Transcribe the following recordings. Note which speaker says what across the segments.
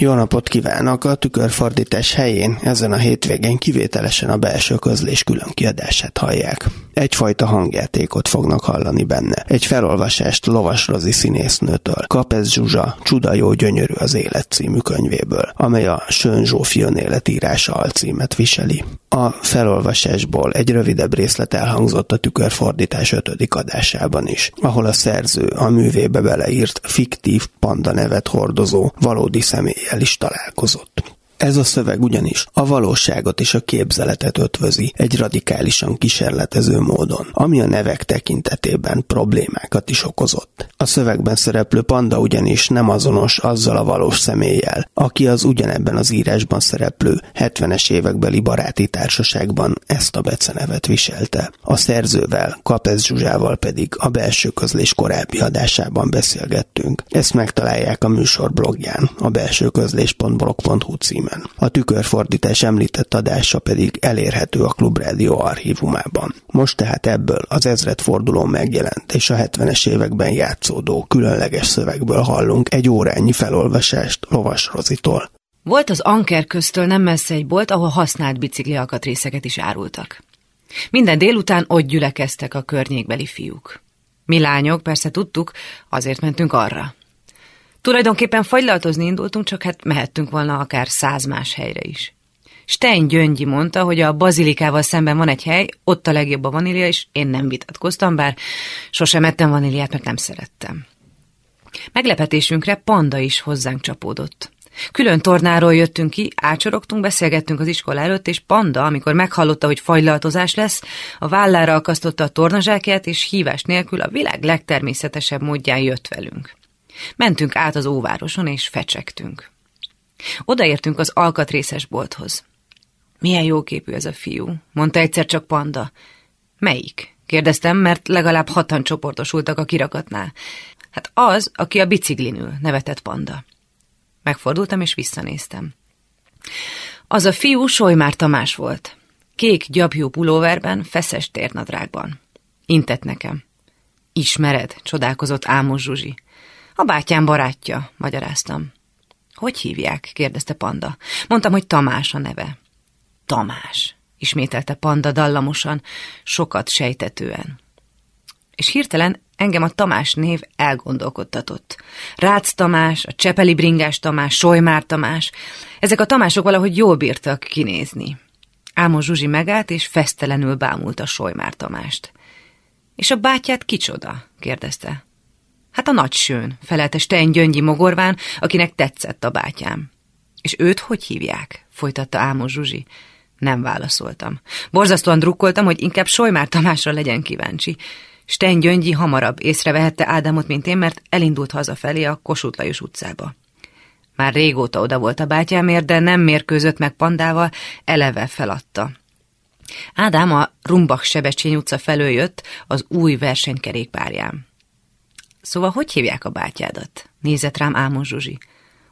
Speaker 1: Jó napot kívánok! A tükörfordítás helyén ezen a hétvégén kivételesen a belső közlés külön kiadását hallják. Egyfajta hangjátékot fognak hallani benne. Egy felolvasást Lovas Rozi színésznőtől. Kapez Zsuzsa Csuda jó gyönyörű az élet című könyvéből, amely a Sön Zsófion életírása alcímet viseli. A felolvasásból egy rövidebb részlet elhangzott a tükörfordítás ötödik adásában is, ahol a szerző a művébe beleírt fiktív panda nevet hordozó valódi személlyel is találkozott. Ez a szöveg ugyanis a valóságot és a képzeletet ötvözi egy radikálisan kísérletező módon, ami a nevek tekintetében problémákat is okozott. A szövegben szereplő panda ugyanis nem azonos azzal a valós személlyel, aki az ugyanebben az írásban szereplő 70-es évekbeli baráti társaságban ezt a becenevet viselte. A szerzővel, Kapez Zsuzsával pedig a belső közlés korábbi adásában beszélgettünk. Ezt megtalálják a műsor blogján, a belsőközlés.blog.hu címen címen. A tükörfordítás említett adása pedig elérhető a Klubrádió archívumában. Most tehát ebből az ezredforduló megjelent és a 70-es években játszódó különleges szövegből hallunk egy órányi felolvasást Lovas Rozitól.
Speaker 2: Volt az Anker köztől nem messze egy bolt, ahol használt bicikli alkatrészeket is árultak. Minden délután ott gyülekeztek a környékbeli fiúk. Mi lányok persze tudtuk, azért mentünk arra. Tulajdonképpen fagylaltozni indultunk, csak hát mehettünk volna akár száz más helyre is. Stein Gyöngyi mondta, hogy a bazilikával szemben van egy hely, ott a legjobb a vanília, és én nem vitatkoztam, bár sosem ettem vaníliát, mert nem szerettem. Meglepetésünkre panda is hozzánk csapódott. Külön tornáról jöttünk ki, ácsorogtunk, beszélgettünk az iskola előtt, és Panda, amikor meghallotta, hogy fajlaltozás lesz, a vállára akasztotta a tornazsákját, és hívás nélkül a világ legtermészetesebb módján jött velünk. Mentünk át az óvároson, és fecsegtünk. Odaértünk az alkatrészes bolthoz. Milyen jóképű ez a fiú, mondta egyszer csak Panda. Melyik? kérdeztem, mert legalább hatan csoportosultak a kirakatnál. Hát az, aki a biciklin ül, nevetett Panda. Megfordultam, és visszanéztem. Az a fiú Solymár Tamás volt. Kék gyapjú pulóverben, feszes térnadrágban. Intett nekem. Ismered, csodálkozott Ámos Zsuzsi. A bátyám barátja, magyaráztam. Hogy hívják? kérdezte Panda. Mondtam, hogy Tamás a neve. Tamás, ismételte Panda dallamosan, sokat sejtetően. És hirtelen engem a Tamás név elgondolkodtatott. Rácz Tamás, a Csepeli bringás Tamás, Solymár Tamás, ezek a Tamások valahogy jól bírtak kinézni. Ámos Zsuzsi megállt, és fesztelenül bámulta Solymár Tamást. És a bátyát kicsoda? kérdezte. Hát a nagysőn, felelte Stein Gyöngyi mogorván, akinek tetszett a bátyám. És őt hogy hívják? folytatta Ámos Zsuzsi. Nem válaszoltam. Borzasztóan drukkoltam, hogy inkább Solymár Tamásra legyen kíváncsi. Stein Gyöngyi hamarabb észrevehette Ádámot, mint én, mert elindult hazafelé a Kossuth Lajos utcába. Már régóta oda volt a bátyámért, de nem mérkőzött meg pandával, eleve feladta. Ádám a Rumbach Sebecsény utca felől jött az új versenykerékpárján. Szóval hogy hívják a bátyádat? Nézett rám Ámon Zsuzsi.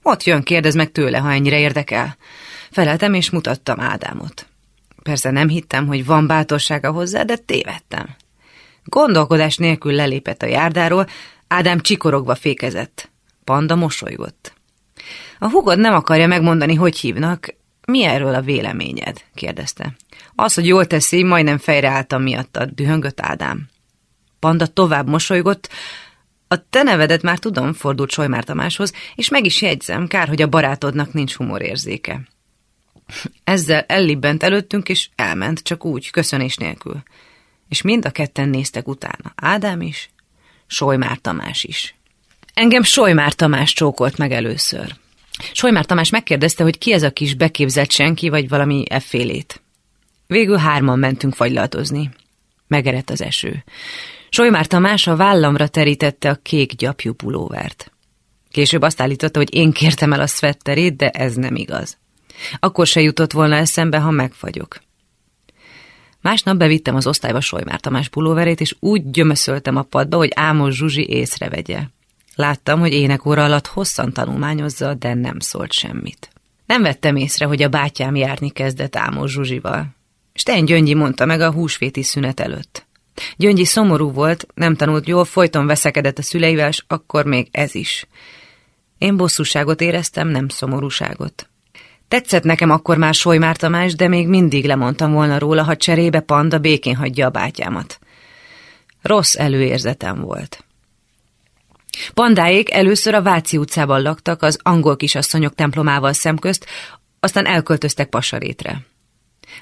Speaker 2: Ott jön, kérdez meg tőle, ha ennyire érdekel. Feleltem és mutattam Ádámot. Persze nem hittem, hogy van bátorsága hozzá, de tévedtem. Gondolkodás nélkül lelépett a járdáról, Ádám csikorogva fékezett. Panda mosolygott. A hugod nem akarja megmondani, hogy hívnak. Mi erről a véleményed? kérdezte. Az, hogy jól teszi, majdnem fejreálltam miatta, dühöngött Ádám. Panda tovább mosolygott, a te nevedet már tudom, fordult Solymár Tamáshoz, és meg is jegyzem, kár, hogy a barátodnak nincs humorérzéke. Ezzel ellibbent előttünk, és elment, csak úgy, köszönés nélkül. És mind a ketten néztek utána. Ádám is, Solymár Tamás is. Engem Solymár Tamás csókolt meg először. Solymár Tamás megkérdezte, hogy ki ez a kis beképzett senki, vagy valami effélét. Végül hárman mentünk fagylatozni. Megerett az eső. Solymár Tamás a vállamra terítette a kék gyapjú pulóvert. Később azt állította, hogy én kértem el a szvetterét, de ez nem igaz. Akkor se jutott volna eszembe, ha megfagyok. Másnap bevittem az osztályba Solymár Tamás pulóverét, és úgy gyömöszöltem a padba, hogy Ámos Zsuzsi észrevegye. Láttam, hogy énekóra alatt hosszan tanulmányozza, de nem szólt semmit. Nem vettem észre, hogy a bátyám járni kezdett Ámos Zsuzsival. Sten Gyöngyi mondta meg a húsvéti szünet előtt. Gyöngyi szomorú volt, nem tanult jól, folyton veszekedett a szüleivel, és akkor még ez is. Én bosszúságot éreztem, nem szomorúságot. Tetszett nekem akkor már Solymár Tamás, de még mindig lemondtam volna róla, ha cserébe Panda békén hagyja a bátyámat. Rossz előérzetem volt. Pandáék először a Váci utcában laktak, az angol kisasszonyok templomával szemközt, aztán elköltöztek Pasarétre.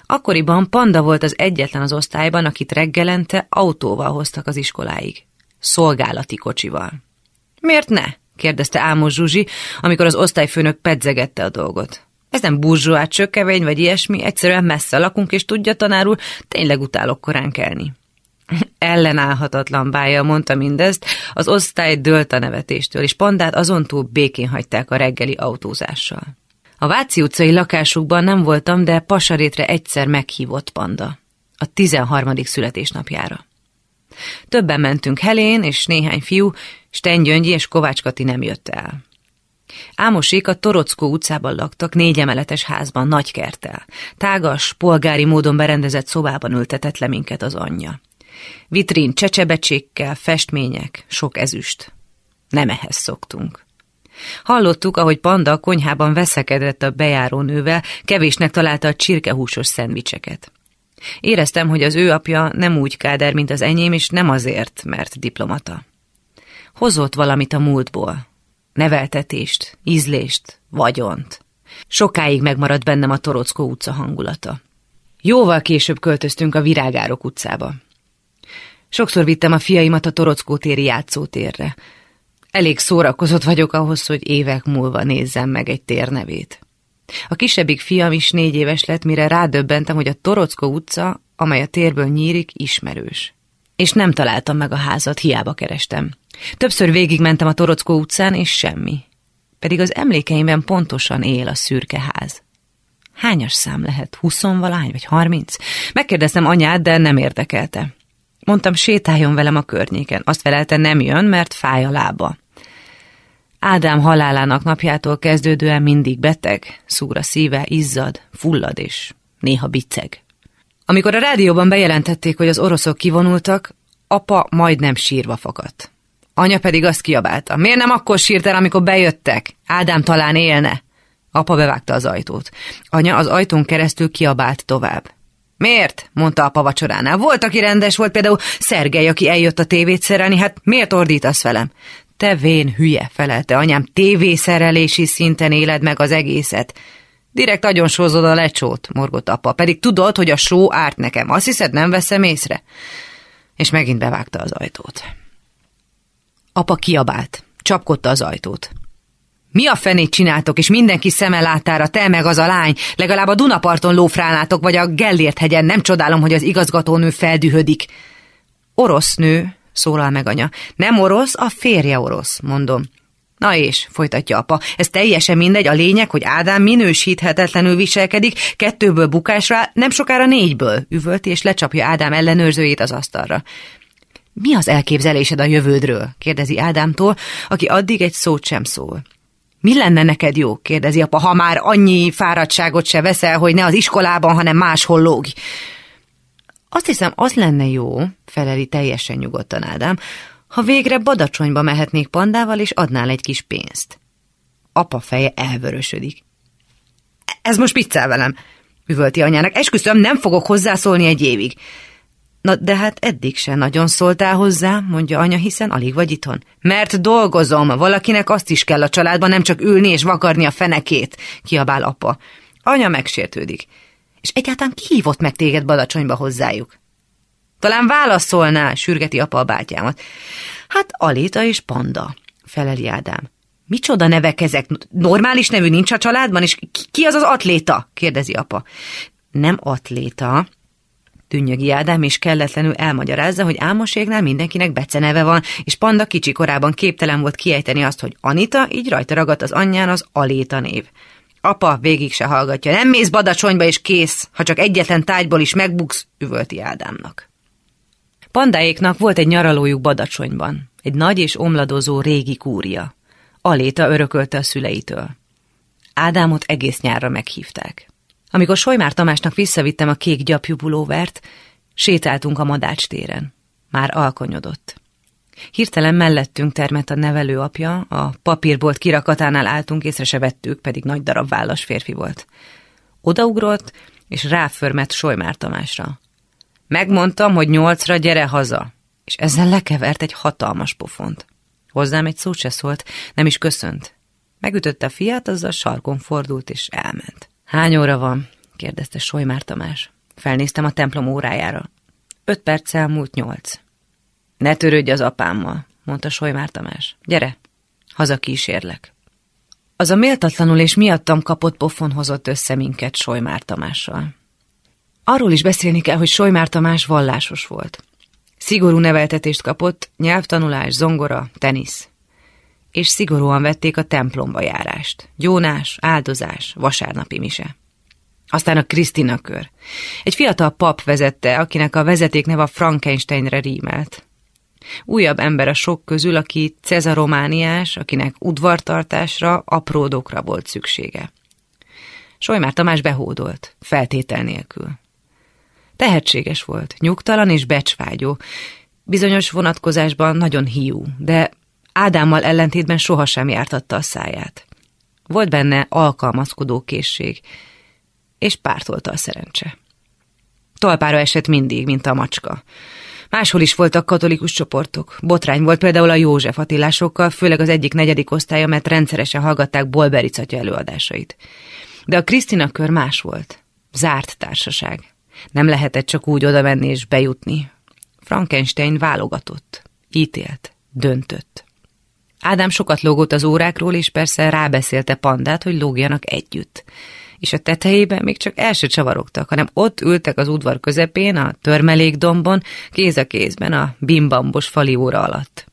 Speaker 2: Akkoriban Panda volt az egyetlen az osztályban, akit reggelente autóval hoztak az iskoláig. Szolgálati kocsival. Miért ne? kérdezte Ámos Zsuzsi, amikor az osztályfőnök pedzegette a dolgot. Ez nem burzsóát csökkevény vagy ilyesmi, egyszerűen messze lakunk, és tudja tanárul, tényleg utálok korán kelni. Ellenállhatatlan bája mondta mindezt, az osztály dőlt a nevetéstől, és Pandát azon túl békén hagyták a reggeli autózással. A Váci utcai lakásukban nem voltam, de Pasarétre egyszer meghívott Panda. A 13. születésnapjára. Többen mentünk Helén és néhány fiú, Sten Gyöngyi és Kovács Kati nem jött el. Ámosék a Torockó utcában laktak, négy emeletes házban, nagy kertel. Tágas, polgári módon berendezett szobában ültetett le minket az anyja. Vitrin csecsebecsékkel, festmények, sok ezüst. Nem ehhez szoktunk. Hallottuk, ahogy Panda a konyhában veszekedett a bejárónővel, kevésnek találta a csirkehúsos szendvicseket. Éreztem, hogy az ő apja nem úgy káder, mint az enyém, és nem azért, mert diplomata. Hozott valamit a múltból. Neveltetést, ízlést, vagyont. Sokáig megmaradt bennem a Torockó utca hangulata. Jóval később költöztünk a Virágárok utcába. Sokszor vittem a fiaimat a Torockó téri játszótérre. Elég szórakozott vagyok ahhoz, hogy évek múlva nézzem meg egy térnevét. A kisebbik fiam is négy éves lett, mire rádöbbentem, hogy a Torockó utca, amely a térből nyírik, ismerős. És nem találtam meg a házat, hiába kerestem. Többször végigmentem a Torockó utcán, és semmi. Pedig az emlékeimben pontosan él a szürke ház. Hányas szám lehet? Huszonvalány vagy harminc? Megkérdeztem anyát, de nem érdekelte. Mondtam, sétáljon velem a környéken. Azt felelte, nem jön, mert fáj a lába. Ádám halálának napjától kezdődően mindig beteg, szúra szíve, izzad, fullad és néha biceg. Amikor a rádióban bejelentették, hogy az oroszok kivonultak, apa majdnem sírva fakadt. Anya pedig azt kiabálta. Miért nem akkor sírt el, amikor bejöttek? Ádám talán élne. Apa bevágta az ajtót. Anya az ajtón keresztül kiabált tovább. Miért? mondta apa vacsoránál. Volt, aki rendes volt, például Szergej, aki eljött a tévét szerelni, hát miért ordítasz velem? Te vén hülye, felelte anyám, tévészerelési szinten éled meg az egészet. Direkt nagyon sózod a lecsót, morgott apa, pedig tudod, hogy a só árt nekem. Azt hiszed, nem veszem észre? És megint bevágta az ajtót. Apa kiabált, csapkodta az ajtót. Mi a fenét csináltok, és mindenki szeme látára, te meg az a lány, legalább a Dunaparton lófrálnátok, vagy a Gellért hegyen, nem csodálom, hogy az igazgatónő feldühödik. Orosz nő, szólal meg anya. Nem orosz, a férje orosz, mondom. Na és, folytatja apa, ez teljesen mindegy, a lényeg, hogy Ádám minősíthetetlenül viselkedik, kettőből bukásra, nem sokára négyből, üvölti, és lecsapja Ádám ellenőrzőjét az asztalra. Mi az elképzelésed a jövődről? kérdezi Ádámtól, aki addig egy szót sem szól. Mi lenne neked jó? kérdezi apa, ha már annyi fáradtságot se veszel, hogy ne az iskolában, hanem máshol lóg. Azt hiszem, az lenne jó, feleli teljesen nyugodtan Ádám, ha végre badacsonyba mehetnék pandával, és adnál egy kis pénzt. Apa feje elvörösödik. Ez most piccel velem, üvölti anyának. Esküszöm, nem fogok hozzászólni egy évig. Na, de hát eddig se nagyon szóltál hozzá, mondja anya, hiszen alig vagy itthon. Mert dolgozom, valakinek azt is kell a családban, nem csak ülni és vakarni a fenekét, kiabál apa. Anya megsértődik. És egyáltalán ki hívott meg téged Badacsonyba hozzájuk? Talán válaszolná, sürgeti apa a bátyámat. Hát Aléta és Panda, feleli Ádám. Micsoda nevek ezek? Normális nevű nincs a családban, és ki az az atléta? kérdezi apa. Nem atléta, Tűnnyögi Ádám is kelletlenül elmagyarázza, hogy álmoségnál mindenkinek beceneve van, és Panda kicsi korában képtelen volt kiejteni azt, hogy Anita, így rajta ragadt az anyján az Aléta név. Apa végig se hallgatja, nem mész badacsonyba és kész, ha csak egyetlen tájból is megbuksz, üvölti Ádámnak. Pandáéknak volt egy nyaralójuk Badacsonyban, egy nagy és omladozó régi kúria. Aléta örökölte a szüleitől. Ádámot egész nyárra meghívták. Amikor Solymár Tamásnak visszavittem a kék gyapjú pulóvert, sétáltunk a Madács téren. Már alkonyodott. Hirtelen mellettünk termett a nevelő apja, a papírbolt kirakatánál álltunk, észre se vettük, pedig nagy darab vállas férfi volt. Odaugrott, és ráförmett Solymár Tamásra. Megmondtam, hogy nyolcra gyere haza, és ezzel lekevert egy hatalmas pofont. Hozzám egy szót se szólt, nem is köszönt. Megütötte a fiát, azzal sarkon fordult, és elment. Hány óra van? kérdezte Solymár Tamás. Felnéztem a templom órájára. Öt perc elmúlt nyolc. Ne törődj az apámmal, mondta Solymár Tamás. Gyere, haza kísérlek. Az a méltatlanul és miattam kapott pofon hozott össze minket Solymár Tamással. Arról is beszélni kell, hogy Solymár Tamás vallásos volt. Szigorú neveltetést kapott, nyelvtanulás, zongora, tenisz. És szigorúan vették a templomba járást. Gyónás, áldozás, vasárnapi mise. Aztán a Krisztina kör. Egy fiatal pap vezette, akinek a vezeték neve a Frankensteinre rímelt. Újabb ember a sok közül, aki cezaromániás, akinek udvartartásra, apródokra volt szüksége. Solymár Tamás behódolt, feltétel nélkül. Tehetséges volt, nyugtalan és becsvágyó, bizonyos vonatkozásban nagyon hiú, de Ádámmal ellentétben sohasem jártatta a száját. Volt benne alkalmazkodó készség, és pártolta a szerencse. Talpára esett mindig, mint a macska. Máshol is voltak katolikus csoportok. Botrány volt például a József Attilásokkal, főleg az egyik negyedik osztálya, mert rendszeresen hallgatták Bolbericatja előadásait. De a Krisztina kör más volt. Zárt társaság. Nem lehetett csak úgy oda menni és bejutni. Frankenstein válogatott, ítélt, döntött. Ádám sokat lógott az órákról, és persze rábeszélte Pandát, hogy lógjanak együtt. És a tetejében még csak el se csavarogtak, hanem ott ültek az udvar közepén, a törmelékdombon, kéz a kézben, a bimbambos fali óra alatt.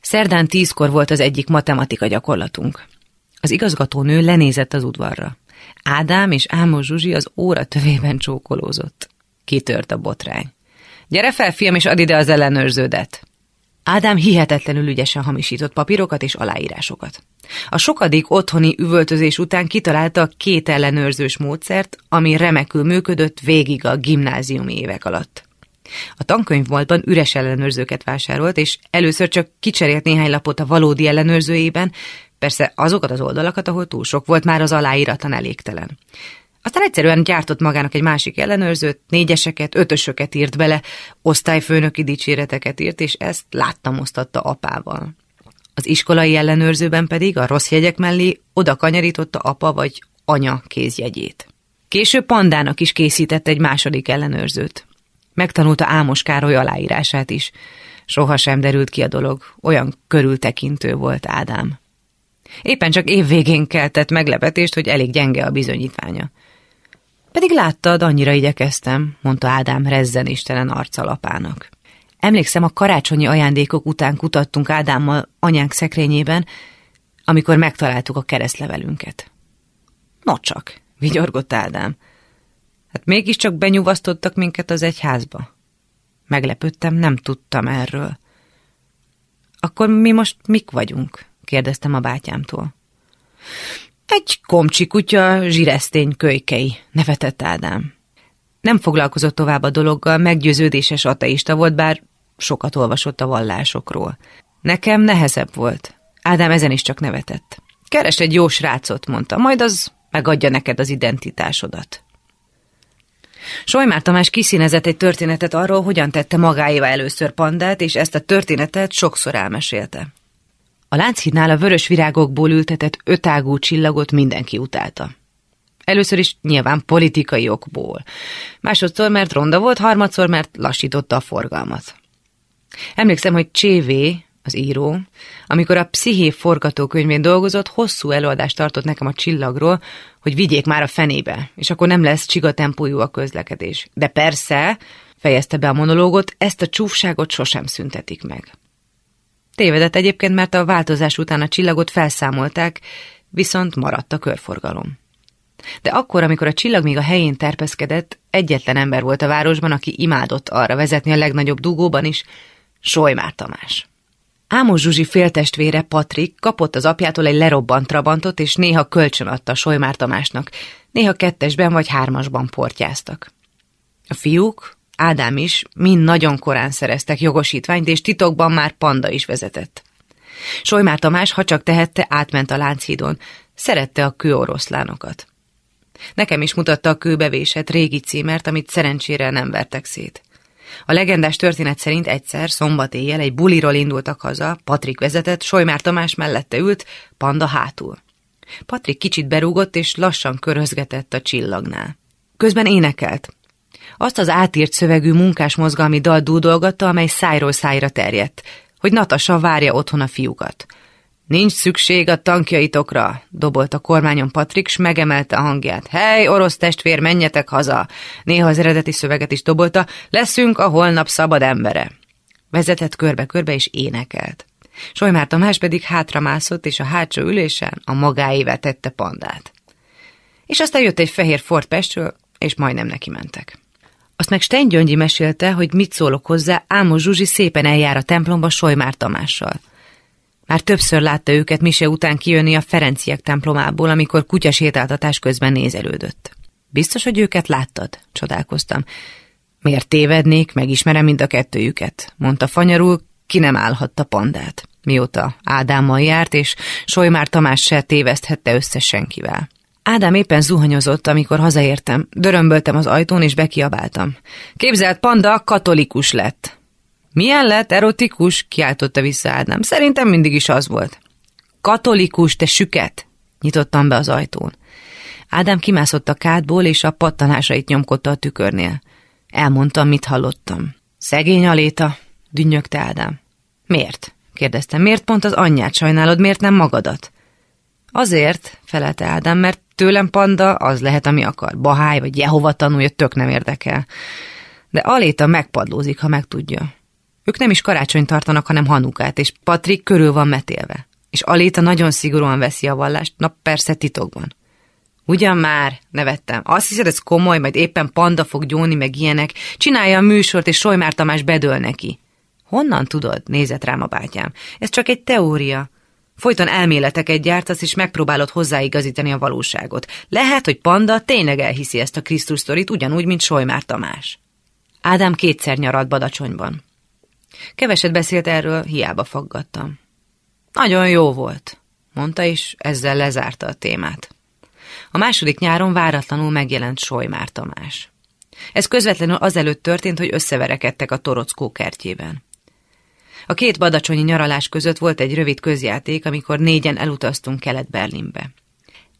Speaker 2: Szerdán tízkor volt az egyik matematika gyakorlatunk. Az igazgatónő lenézett az udvarra. Ádám és Ámos Zsuzsi az óra tövében csókolózott. Kitört a botrány. Gyere fel, fiam, és add ide az ellenőrződet. Ádám hihetetlenül ügyesen hamisított papírokat és aláírásokat. A sokadik otthoni üvöltözés után kitalálta két ellenőrzős módszert, ami remekül működött végig a gimnáziumi évek alatt. A tankönyvboltban üres ellenőrzőket vásárolt, és először csak kicserélt néhány lapot a valódi ellenőrzőjében, persze azokat az oldalakat, ahol túl sok volt már az aláíratan elégtelen. Aztán egyszerűen gyártott magának egy másik ellenőrzőt, négyeseket, ötösöket írt bele, osztályfőnöki dicséreteket írt, és ezt láttam osztatta apával. Az iskolai ellenőrzőben pedig a rossz jegyek mellé oda kanyarította apa vagy anya kézjegyét. Később Pandának is készített egy második ellenőrzőt. Megtanulta Ámos Károly aláírását is. Soha sem derült ki a dolog, olyan körültekintő volt Ádám. Éppen csak évvégén keltett meglepetést, hogy elég gyenge a bizonyítványa. Pedig láttad, annyira igyekeztem, mondta Ádám rezzenéstelen arcalapának. Emlékszem, a karácsonyi ajándékok után kutattunk Ádámmal anyánk szekrényében, amikor megtaláltuk a keresztlevelünket. No csak, vigyorgott Ádám. Hát mégiscsak benyugasztottak minket az egyházba. Meglepődtem, nem tudtam erről. Akkor mi most mik vagyunk? kérdeztem a bátyámtól. Egy komcsi kutya zsiresztény kölykei, nevetett Ádám. Nem foglalkozott tovább a dologgal, meggyőződéses ateista volt, bár sokat olvasott a vallásokról. Nekem nehezebb volt. Ádám ezen is csak nevetett. Keres egy jó srácot, mondta, majd az megadja neked az identitásodat. Solymár Tamás kiszínezett egy történetet arról, hogyan tette magáéva először pandát, és ezt a történetet sokszor elmesélte. A Lánchídnál a vörös virágokból ültetett ötágú csillagot mindenki utálta. Először is nyilván politikai okból. Másodszor, mert ronda volt, harmadszor, mert lassította a forgalmat. Emlékszem, hogy Csévé, az író, amikor a Psziché forgatókönyvén dolgozott, hosszú előadást tartott nekem a csillagról, hogy vigyék már a fenébe, és akkor nem lesz csigatempójú a közlekedés. De persze, fejezte be a monológot, ezt a csúfságot sosem szüntetik meg. Tévedett egyébként, mert a változás után a csillagot felszámolták, viszont maradt a körforgalom. De akkor, amikor a csillag még a helyén terpeszkedett, egyetlen ember volt a városban, aki imádott arra vezetni a legnagyobb dugóban is, Solymár Tamás. Ámos Zsuzsi féltestvére Patrik kapott az apjától egy lerobbant trabantot, és néha kölcsön adta Solymár Tamásnak, néha kettesben vagy hármasban portyáztak. A fiúk, Ádám is, mind nagyon korán szereztek jogosítványt, és titokban már panda is vezetett. Solymár Tamás, ha csak tehette, átment a Lánchídon. Szerette a kőoroszlánokat. Nekem is mutatta a kőbevésett régi címert, amit szerencsére nem vertek szét. A legendás történet szerint egyszer, szombat éjjel egy buliról indultak haza, Patrik vezetett, Solymár Tamás mellette ült, Panda hátul. Patrik kicsit berúgott, és lassan körözgetett a csillagnál. Közben énekelt. Azt az átírt szövegű munkás mozgalmi dal dúdolgatta, amely szájról szájra terjedt, hogy Natasa várja otthon a fiúkat. Nincs szükség a tankjaitokra, dobolt a kormányon Patrik, s megemelte a hangját. Hely, orosz testvér, menjetek haza! Néha az eredeti szöveget is dobolta, leszünk a holnap szabad embere. Vezetett körbe-körbe és énekelt. Solymár Tamás pedig hátramászott, és a hátsó ülésen a magáével tette pandát. És aztán jött egy fehér Ford Pestről, és majdnem neki mentek. Azt meg Stein Gyöngyi mesélte, hogy mit szólok hozzá, Ámos Zsuzsi szépen eljár a templomba Solymár Tamással. Már többször látta őket Mise után kijönni a Ferenciek templomából, amikor kutyasétáltatás közben nézelődött. Biztos, hogy őket láttad? Csodálkoztam. Miért tévednék, megismerem mind a kettőjüket, mondta fanyarul, ki nem állhatta pandát. Mióta Ádámmal járt, és Solymár Tamás se téveszthette össze senkivel. Ádám éppen zuhanyozott, amikor hazaértem. Dörömböltem az ajtón, és bekiabáltam. Képzelt, panda katolikus lett. Milyen lett, erotikus? kiáltotta vissza Ádám. Szerintem mindig is az volt. Katolikus, te süket! Nyitottam be az ajtón. Ádám kimászott a kádból, és a pattanásait nyomkodta a tükörnél. Elmondtam, mit hallottam. Szegény Aléta, dünnyögte Ádám. Miért? kérdeztem. Miért pont az anyját sajnálod, miért nem magadat? Azért, felelte Ádám, mert tőlem panda az lehet, ami akar. Bahály vagy Jehova tanulja, tök nem érdekel. De Aléta megpadlózik, ha megtudja. Ők nem is karácsony tartanak, hanem Hanukát, és Patrik körül van metélve. És Aléta nagyon szigorúan veszi a vallást, na persze titokban. Ugyan már, nevettem. Azt hiszed, ez komoly, majd éppen panda fog gyóni, meg ilyenek. Csinálja a műsort, és Solymár Tamás bedől neki. Honnan tudod? Nézett rám a bátyám. Ez csak egy teória. Folyton elméleteket gyártasz, és megpróbálod hozzáigazítani a valóságot. Lehet, hogy Panda tényleg elhiszi ezt a Krisztus sztorit, ugyanúgy, mint Solymár Tamás. Ádám kétszer nyaralt Badacsonyban. Keveset beszélt erről, hiába faggattam. Nagyon jó volt, mondta, és ezzel lezárta a témát. A második nyáron váratlanul megjelent Solymár Tamás. Ez közvetlenül azelőtt történt, hogy összeverekedtek a Torockó kertjében. A két badacsonyi nyaralás között volt egy rövid közjáték, amikor négyen elutaztunk Kelet-Berlinbe.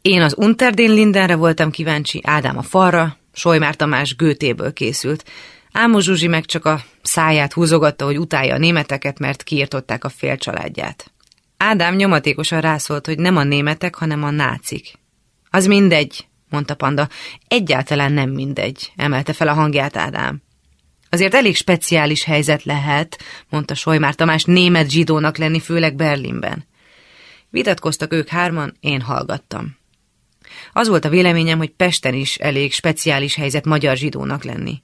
Speaker 2: Én az Unterdén Lindenre voltam kíváncsi, Ádám a falra, Solymár Tamás gőtéből készült, Ámos Zsuzsi meg csak a száját húzogatta, hogy utálja a németeket, mert kiirtották a fél családját. Ádám nyomatékosan rászólt, hogy nem a németek, hanem a nácik. Az mindegy, mondta Panda. Egyáltalán nem mindegy, emelte fel a hangját Ádám. Azért elég speciális helyzet lehet, mondta Solymár Tamás, német zsidónak lenni, főleg Berlinben. Vitatkoztak ők hárman, én hallgattam. Az volt a véleményem, hogy Pesten is elég speciális helyzet magyar zsidónak lenni.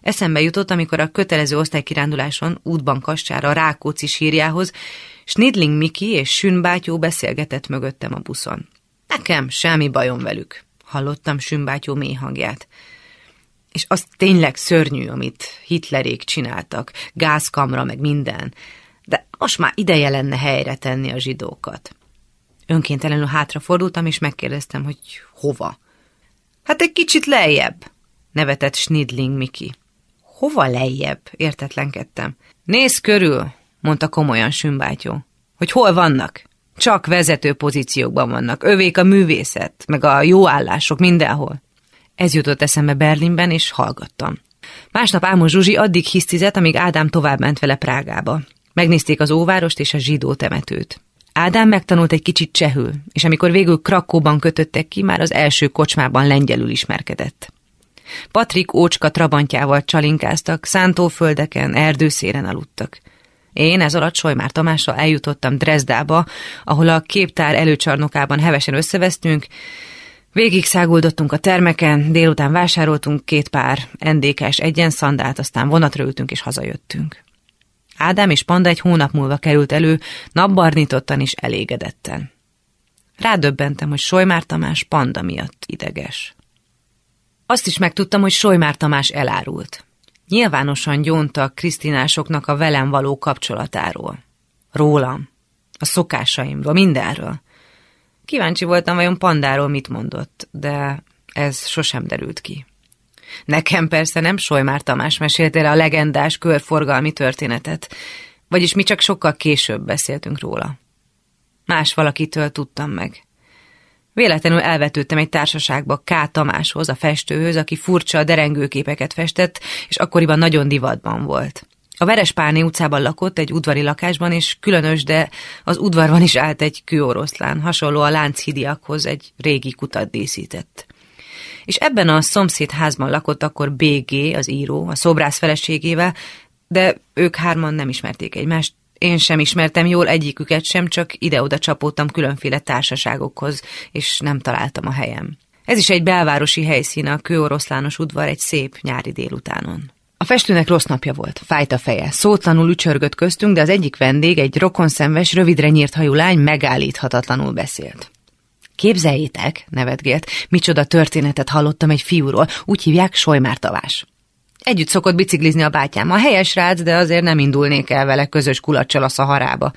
Speaker 2: Eszembe jutott, amikor a kötelező osztálykiránduláson útban Kassára a Rákóczi sírjához Snidling Miki és Sünbátyó beszélgetett mögöttem a buszon. Nekem semmi bajom velük, hallottam Sünbátyó mély hangját. És az tényleg szörnyű, amit Hitlerék csináltak, gázkamra, meg minden. De most már ideje lenne helyre tenni a zsidókat. Önkéntelenül hátrafordultam, és megkérdeztem, hogy hova. Hát egy kicsit lejjebb, nevetett Snidling Miki. Hova lejjebb? értetlenkedtem. Nézz körül, mondta komolyan Sümbátyó. Hogy hol vannak? Csak vezető pozíciókban vannak. Övék a művészet, meg a jó állások mindenhol. Ez jutott eszembe Berlinben, és hallgattam. Másnap Ámos Zsuzsi addig hisztizett, amíg Ádám tovább ment vele Prágába. Megnézték az óvárost és a zsidó temetőt. Ádám megtanult egy kicsit csehül, és amikor végül Krakóban kötöttek ki, már az első kocsmában lengyelül ismerkedett. Patrik ócska trabantjával csalinkáztak, szántóföldeken, erdőszéren aludtak. Én ez alatt Solymár Tamással eljutottam Dresdába, ahol a képtár előcsarnokában hevesen összevesztünk, Végig száguldottunk a termeken, délután vásároltunk két pár endékes egyenszandát, aztán vonatra ültünk és hazajöttünk. Ádám és Panda egy hónap múlva került elő, napbarnítottan és elégedetten. Rádöbbentem, hogy Solymár Tamás Panda miatt ideges. Azt is megtudtam, hogy Solymár Tamás elárult. Nyilvánosan gyónta Krisztinásoknak a velem való kapcsolatáról. Rólam, a szokásaimról, mindenről. Kíváncsi voltam, vajon Pandáról mit mondott, de ez sosem derült ki. Nekem persze nem Solymár Tamás mesélte a legendás körforgalmi történetet, vagyis mi csak sokkal később beszéltünk róla. Más valakitől tudtam meg. Véletlenül elvetődtem egy társaságba K. Tamáshoz, a festőhöz, aki furcsa derengőképeket festett, és akkoriban nagyon divatban volt. A Verespálné utcában lakott egy udvari lakásban, és különös, de az udvarban is állt egy kőoroszlán, hasonló a lánchidiakhoz egy régi kutat díszített. És ebben a szomszéd házban lakott akkor BG, az író, a szobrász feleségével, de ők hárman nem ismerték egymást, én sem ismertem jól egyiküket sem, csak ide-oda csapódtam különféle társaságokhoz, és nem találtam a helyem. Ez is egy belvárosi helyszín, a kőoroszlános udvar egy szép nyári délutánon. A festőnek rossz napja volt, fájt a feje, szótlanul ücsörgött köztünk, de az egyik vendég, egy rokonszenves, rövidre nyírt hajú lány megállíthatatlanul beszélt. Képzeljétek, nevetgélt, micsoda történetet hallottam egy fiúról, úgy hívják Solymár Tavás. Együtt szokott biciklizni a bátyám. A helyes rác, de azért nem indulnék el vele közös kulacsal a szaharába.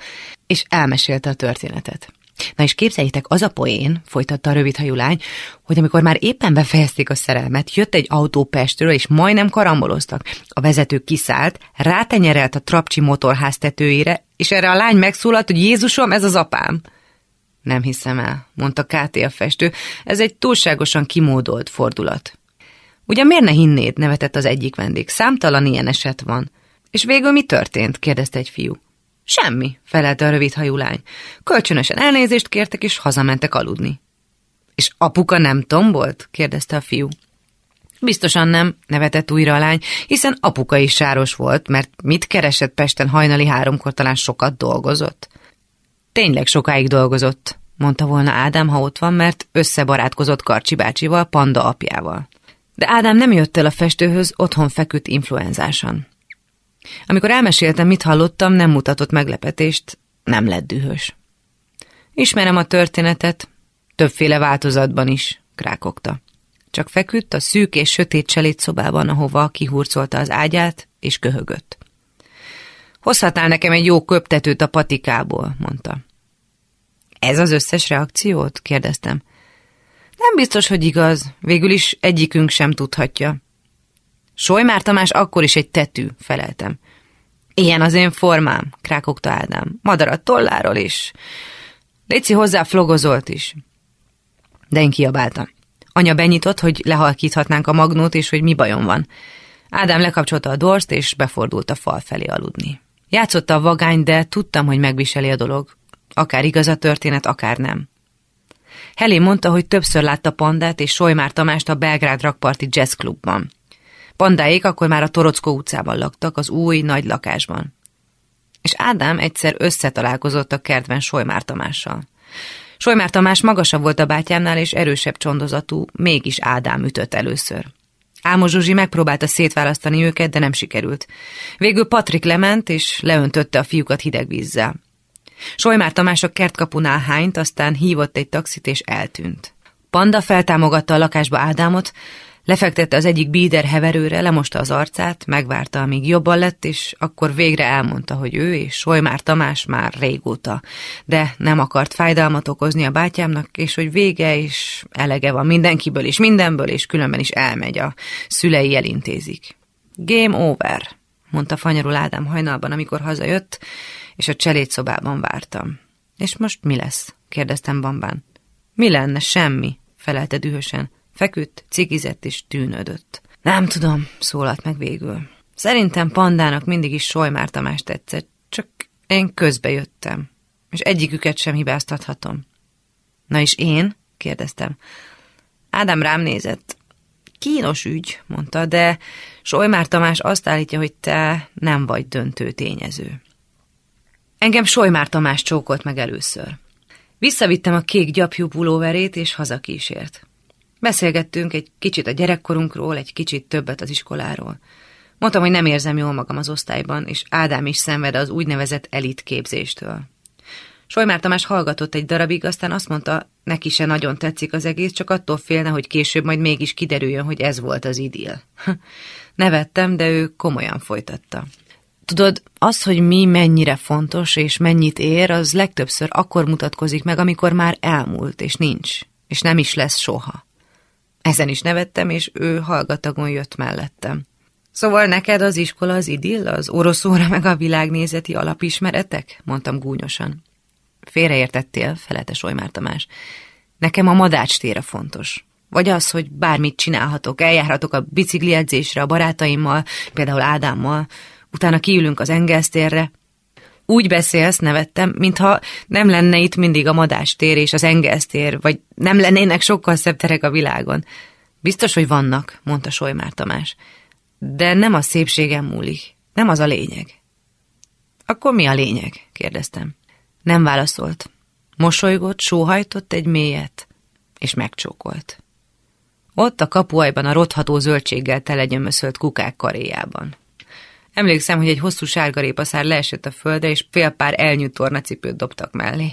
Speaker 2: És elmesélte a történetet. Na és képzeljétek, az a poén, folytatta a rövidhajú lány, hogy amikor már éppen befejezték a szerelmet, jött egy autó Pestről, és majdnem karamboloztak. A vezető kiszállt, rátenyerelt a trapcsi motorház tetőjére, és erre a lány megszólalt, hogy Jézusom, ez az apám. Nem hiszem el, mondta Káté a festő, ez egy túlságosan kimódolt fordulat. Ugye miért ne hinnéd, nevetett az egyik vendég. Számtalan ilyen eset van. És végül mi történt? kérdezte egy fiú. Semmi, felelte a rövidhajú lány. Kölcsönösen elnézést kértek, és hazamentek aludni. És apuka nem tombolt? kérdezte a fiú. Biztosan nem, nevetett újra a lány, hiszen apuka is sáros volt, mert mit keresett Pesten hajnali háromkor talán sokat dolgozott. Tényleg sokáig dolgozott, mondta volna Ádám, ha ott van, mert összebarátkozott Karcsi bácsival, Panda apjával. De Ádám nem jött el a festőhöz, otthon feküdt influenzásan. Amikor elmeséltem, mit hallottam, nem mutatott meglepetést, nem lett dühös. Ismerem a történetet, többféle változatban is, krákogta. Csak feküdt a szűk és sötét cselét szobában, ahova kihurcolta az ágyát, és köhögött. Hozhatnál nekem egy jó köptetőt a patikából, mondta. Ez az összes reakciót? kérdeztem. Nem biztos, hogy igaz. Végül is egyikünk sem tudhatja. Solymár Tamás akkor is egy tetű, feleltem. Ilyen az én formám, krákogta Ádám. Madarat tolláról is. Léci hozzá flogozolt is. De én kiabáltam. Anya benyitott, hogy lehalkíthatnánk a magnót, és hogy mi bajom van. Ádám lekapcsolta a dorst, és befordult a fal felé aludni. Játszotta a vagány, de tudtam, hogy megviseli a dolog. Akár igaz a történet, akár nem. Helé mondta, hogy többször látta Pandát és Solymár Tamást a Belgrád rakparti jazzklubban. Pandáék akkor már a Torockó utcában laktak, az új, nagy lakásban. És Ádám egyszer összetalálkozott a kertben Solymár Tamással. Solymár Tamás magasabb volt a bátyámnál, és erősebb csondozatú, mégis Ádám ütött először. Álmos Zsuzsi megpróbálta szétválasztani őket, de nem sikerült. Végül Patrik lement, és leöntötte a fiúkat hideg vízzel. Solymár Tamás a kertkapunál hányt, aztán hívott egy taxit és eltűnt. Panda feltámogatta a lakásba Ádámot, lefektette az egyik bíder heverőre, lemosta az arcát, megvárta, amíg jobban lett, és akkor végre elmondta, hogy ő és Solymár Tamás már régóta, de nem akart fájdalmat okozni a bátyámnak, és hogy vége és elege van mindenkiből és mindenből, és különben is elmegy, a szülei elintézik. Game over, mondta fanyarul Ádám hajnalban, amikor hazajött, és a cselédszobában vártam. És most mi lesz? kérdeztem Bambán. Mi lenne? Semmi, felelte dühösen. Feküdt, cigizett és tűnödött. Nem tudom, szólalt meg végül. Szerintem Pandának mindig is Solymár Tamás tetszett, csak én közbe jöttem, és egyiküket sem hibáztathatom. Na és én? kérdeztem. Ádám rám nézett. Kínos ügy, mondta, de Solymár Tamás azt állítja, hogy te nem vagy döntő tényező. Engem Solymár Tamás csókolt meg először. Visszavittem a kék gyapjú pulóverét, és hazakísért. Beszélgettünk egy kicsit a gyerekkorunkról, egy kicsit többet az iskoláról. Mondtam, hogy nem érzem jól magam az osztályban, és Ádám is szenved az úgynevezett elit képzéstől. Solymár Tamás hallgatott egy darabig, aztán azt mondta, neki se nagyon tetszik az egész, csak attól félne, hogy később majd mégis kiderüljön, hogy ez volt az idill. Nevettem, de ő komolyan folytatta. Tudod, az, hogy mi mennyire fontos és mennyit ér, az legtöbbször akkor mutatkozik meg, amikor már elmúlt, és nincs, és nem is lesz soha. Ezen is nevettem, és ő hallgatagon jött mellettem. Szóval neked az iskola az idill, az oroszóra meg a világnézeti alapismeretek? mondtam gúnyosan. Félreértettél, felete Solymár Tamás. Nekem a madács tére fontos. Vagy az, hogy bármit csinálhatok, eljárhatok a bicikli edzésre a barátaimmal, például Ádámmal, utána kiülünk az Engelsztérre. Úgy beszélsz, nevettem, mintha nem lenne itt mindig a madástér és az Engelsztér, vagy nem lennének sokkal szebb terek a világon. Biztos, hogy vannak, mondta Solymár Tamás. De nem a szépségem múlik, nem az a lényeg. Akkor mi a lényeg? kérdeztem. Nem válaszolt. Mosolygott, sóhajtott egy mélyet, és megcsókolt. Ott a kapuajban a rotható zöldséggel telegyömöszölt kukák karéjában. Emlékszem, hogy egy hosszú sárgarépaszár leesett a földre, és fél pár elnyújt tornacipőt dobtak mellé.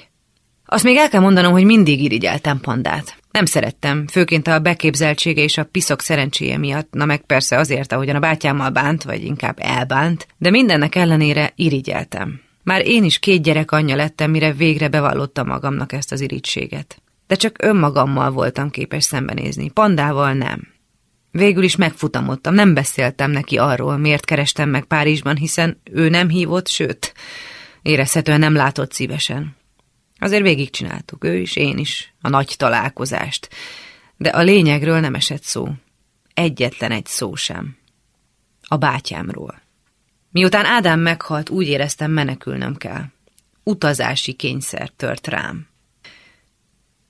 Speaker 2: Azt még el kell mondanom, hogy mindig irigyeltem pandát. Nem szerettem, főként a beképzeltsége és a piszok szerencséje miatt, na meg persze azért, ahogyan a bátyámmal bánt, vagy inkább elbánt, de mindennek ellenére irigyeltem. Már én is két gyerek anyja lettem, mire végre bevallottam magamnak ezt az irítséget. De csak önmagammal voltam képes szembenézni, pandával nem. Végül is megfutamodtam, nem beszéltem neki arról, miért kerestem meg Párizsban, hiszen ő nem hívott, sőt, érezhetően nem látott szívesen. Azért végigcsináltuk, ő is, én is, a nagy találkozást. De a lényegről nem esett szó. Egyetlen egy szó sem. A bátyámról. Miután Ádám meghalt, úgy éreztem, menekülnöm kell. Utazási kényszer tört rám.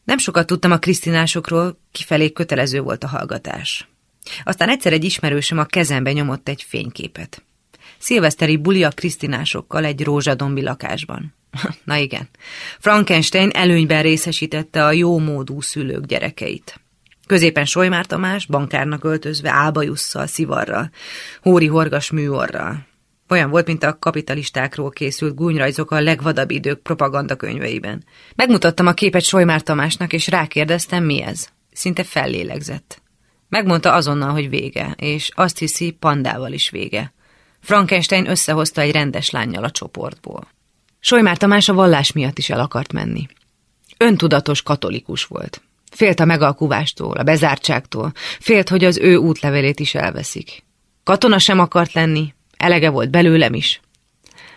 Speaker 2: Nem sokat tudtam a krisztinásokról, kifelé kötelező volt a hallgatás. Aztán egyszer egy ismerősöm a kezembe nyomott egy fényképet. Szilveszteri buli a krisztinásokkal egy rózsadombi lakásban. Na igen, Frankenstein előnyben részesítette a jó módú szülők gyerekeit. Középen Solymár Tamás, bankárnak öltözve, álbajusszal, szivarral, hóri horgas műorral. Olyan volt, mint a kapitalistákról készült gúnyrajzok a legvadabb idők propagandakönyveiben. Megmutattam a képet Solymár Tamásnak, és rákérdeztem, mi ez. Szinte fellélegzett. Megmondta azonnal, hogy vége, és azt hiszi, pandával is vége. Frankenstein összehozta egy rendes lányjal a csoportból. Solymár Tamás a vallás miatt is el akart menni. Öntudatos katolikus volt. Félt a megalkuvástól, a bezártságtól, félt, hogy az ő útlevelét is elveszik. Katona sem akart lenni, elege volt belőlem is.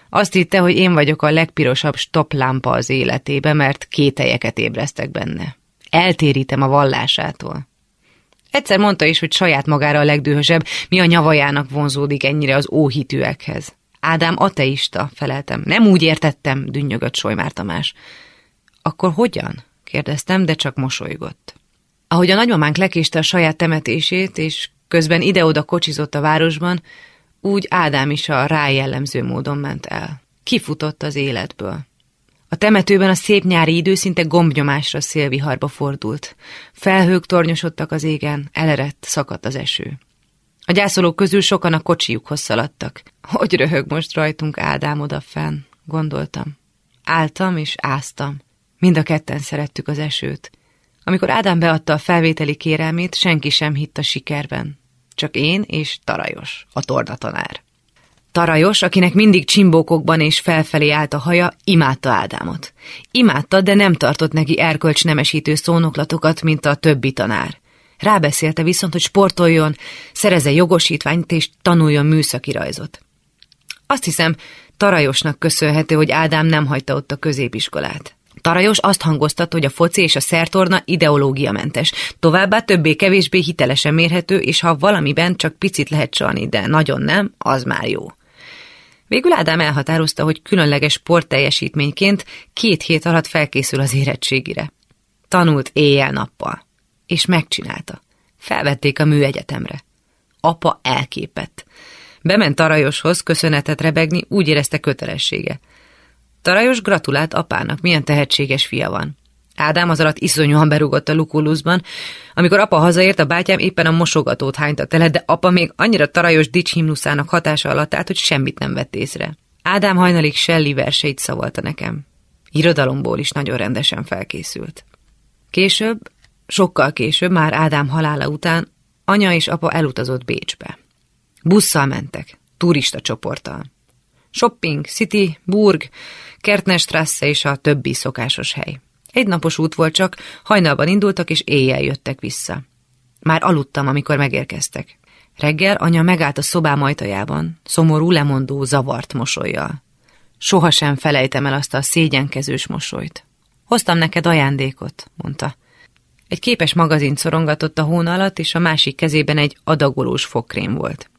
Speaker 2: Azt hitte, hogy én vagyok a legpirosabb stoplámpa az életébe, mert kételyeket ébreztek benne. Eltérítem a vallásától. Egyszer mondta is, hogy saját magára a legdühösebb, mi a nyavajának vonzódik ennyire az óhitűekhez. Ádám ateista, feleltem. Nem úgy értettem, dünnyögött Solymár Tamás. Akkor hogyan? kérdeztem, de csak mosolygott. Ahogy a nagymamánk lekéste a saját temetését, és közben ide-oda kocsizott a városban, úgy Ádám is a rájellemző módon ment el. Kifutott az életből. A temetőben a szép nyári idő szinte gombnyomásra szélviharba fordult. Felhők tornyosodtak az égen, elerett, szakadt az eső. A gyászolók közül sokan a kocsiukhoz szaladtak. Hogy röhög most rajtunk Ádám odafenn, gondoltam. Áltam és áztam. Mind a ketten szerettük az esőt. Amikor Ádám beadta a felvételi kérelmét, senki sem hitt a sikerben. Csak én és Tarajos, a tornatanár. Tarajos, akinek mindig csimbókokban és felfelé állt a haja, imádta Ádámot. Imádta, de nem tartott neki erkölcs szónoklatokat, mint a többi tanár. Rábeszélte viszont, hogy sportoljon, szereze jogosítványt és tanuljon műszaki rajzot. Azt hiszem, Tarajosnak köszönhető, hogy Ádám nem hagyta ott a középiskolát. Tarajos azt hangoztat, hogy a foci és a szertorna ideológiamentes, továbbá többé-kevésbé hitelesen mérhető, és ha valamiben csak picit lehet csalni, de nagyon nem, az már jó. Végül Ádám elhatározta, hogy különleges sportteljesítményként két hét alatt felkészül az érettségire. Tanult éjjel-nappal. És megcsinálta. Felvették a műegyetemre. Apa elképett. Bement Tarajoshoz köszönetet rebegni, úgy érezte kötelessége. Tarajos gratulált apának, milyen tehetséges fia van. Ádám az alatt iszonyúan berúgott a Lukuluszban. Amikor apa hazaért, a bátyám éppen a mosogatót hányta tele, de apa még annyira tarajos dicshimnuszának hatása alatt állt, hogy semmit nem vett észre. Ádám hajnalig Shelley verseit szavalta nekem. Irodalomból is nagyon rendesen felkészült. Később, sokkal később, már Ádám halála után, anya és apa elutazott Bécsbe. Busszal mentek, turista csoporttal. Shopping, City, Burg, Kertnestrasse és a többi szokásos hely. Egy napos út volt csak, hajnalban indultak és éjjel jöttek vissza. Már aludtam, amikor megérkeztek. Reggel anya megállt a szobám ajtajában, szomorú, lemondó, zavart mosolyjal. Sohasem felejtem el azt a szégyenkezős mosolyt. Hoztam neked ajándékot, mondta. Egy képes magazint szorongatott a hón alatt, és a másik kezében egy adagolós fogkrém volt.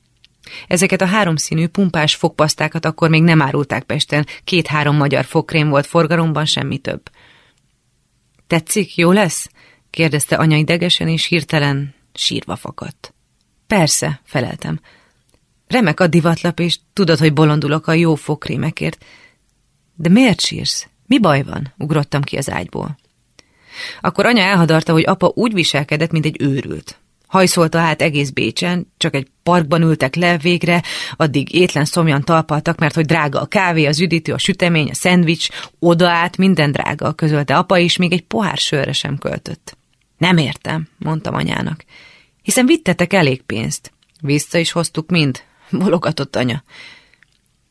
Speaker 2: Ezeket a háromszínű pumpás fogpasztákat akkor még nem árulták Pesten, két-három magyar fogkrém volt forgalomban, semmi több. Tetszik, jó lesz? kérdezte anya idegesen, és hirtelen sírva fakadt. Persze, feleltem. Remek a divatlap, és tudod, hogy bolondulok a jó fogkrémekért. De miért sírsz? Mi baj van? Ugrottam ki az ágyból. Akkor anya elhadarta, hogy apa úgy viselkedett, mint egy őrült. Hajszolta hát egész Bécsen, csak egy parkban ültek le végre, addig étlen szomjan talpaltak, mert hogy drága a kávé, az üdítő, a sütemény, a szendvics, oda át minden drága, közölte apa is, még egy pohár sörre sem költött. Nem értem, mondtam anyának, hiszen vittetek elég pénzt. Vissza is hoztuk mind, bologatott anya.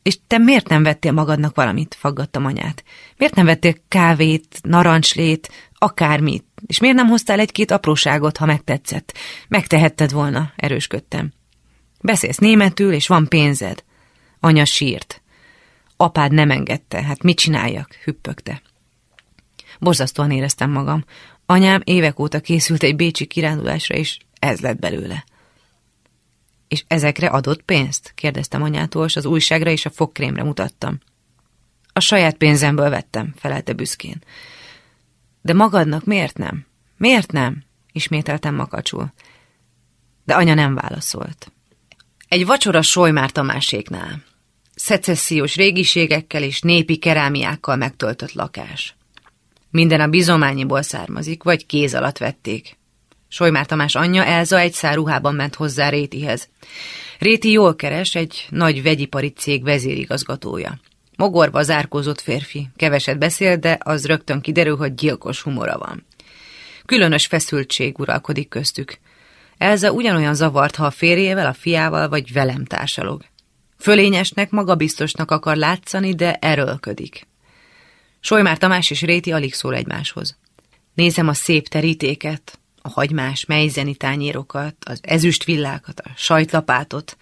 Speaker 2: És te miért nem vettél magadnak valamit? faggattam anyát. Miért nem vettél kávét, narancslét, akármit? És miért nem hoztál egy-két apróságot, ha megtetszett? Megtehetted volna, erősködtem. Beszélsz németül, és van pénzed. Anya sírt. Apád nem engedte, hát mit csináljak? hüppögte. Borzasztóan éreztem magam. Anyám évek óta készült egy bécsi kirándulásra, és ez lett belőle. És ezekre adott pénzt? kérdeztem anyától, és az újságra és a fogkrémre mutattam. A saját pénzemből vettem, felelte büszkén. De magadnak miért nem? Miért nem? ismételtem makacsul. De anya nem válaszolt. Egy vacsora Solymár Tamáséknál. Szecessziós régiségekkel és népi kerámiákkal megtöltött lakás. Minden a bizományiból származik, vagy kéz alatt vették. Solymár Tamás anyja Elza egy szár ruhában ment hozzá Rétihez. Réti jól keres, egy nagy vegyipari cég vezérigazgatója. Mogorva zárkózott férfi, keveset beszél, de az rögtön kiderül, hogy gyilkos humora van. Különös feszültség uralkodik köztük. Elza ugyanolyan zavart, ha a férjével, a fiával vagy velem társalog. Fölényesnek, magabiztosnak akar látszani, de erőlködik. Solymár Tamás és Réti alig szól egymáshoz. Nézem a szép terítéket, a hagymás mejzeni tányérokat, az ezüst villákat, a sajtlapátot.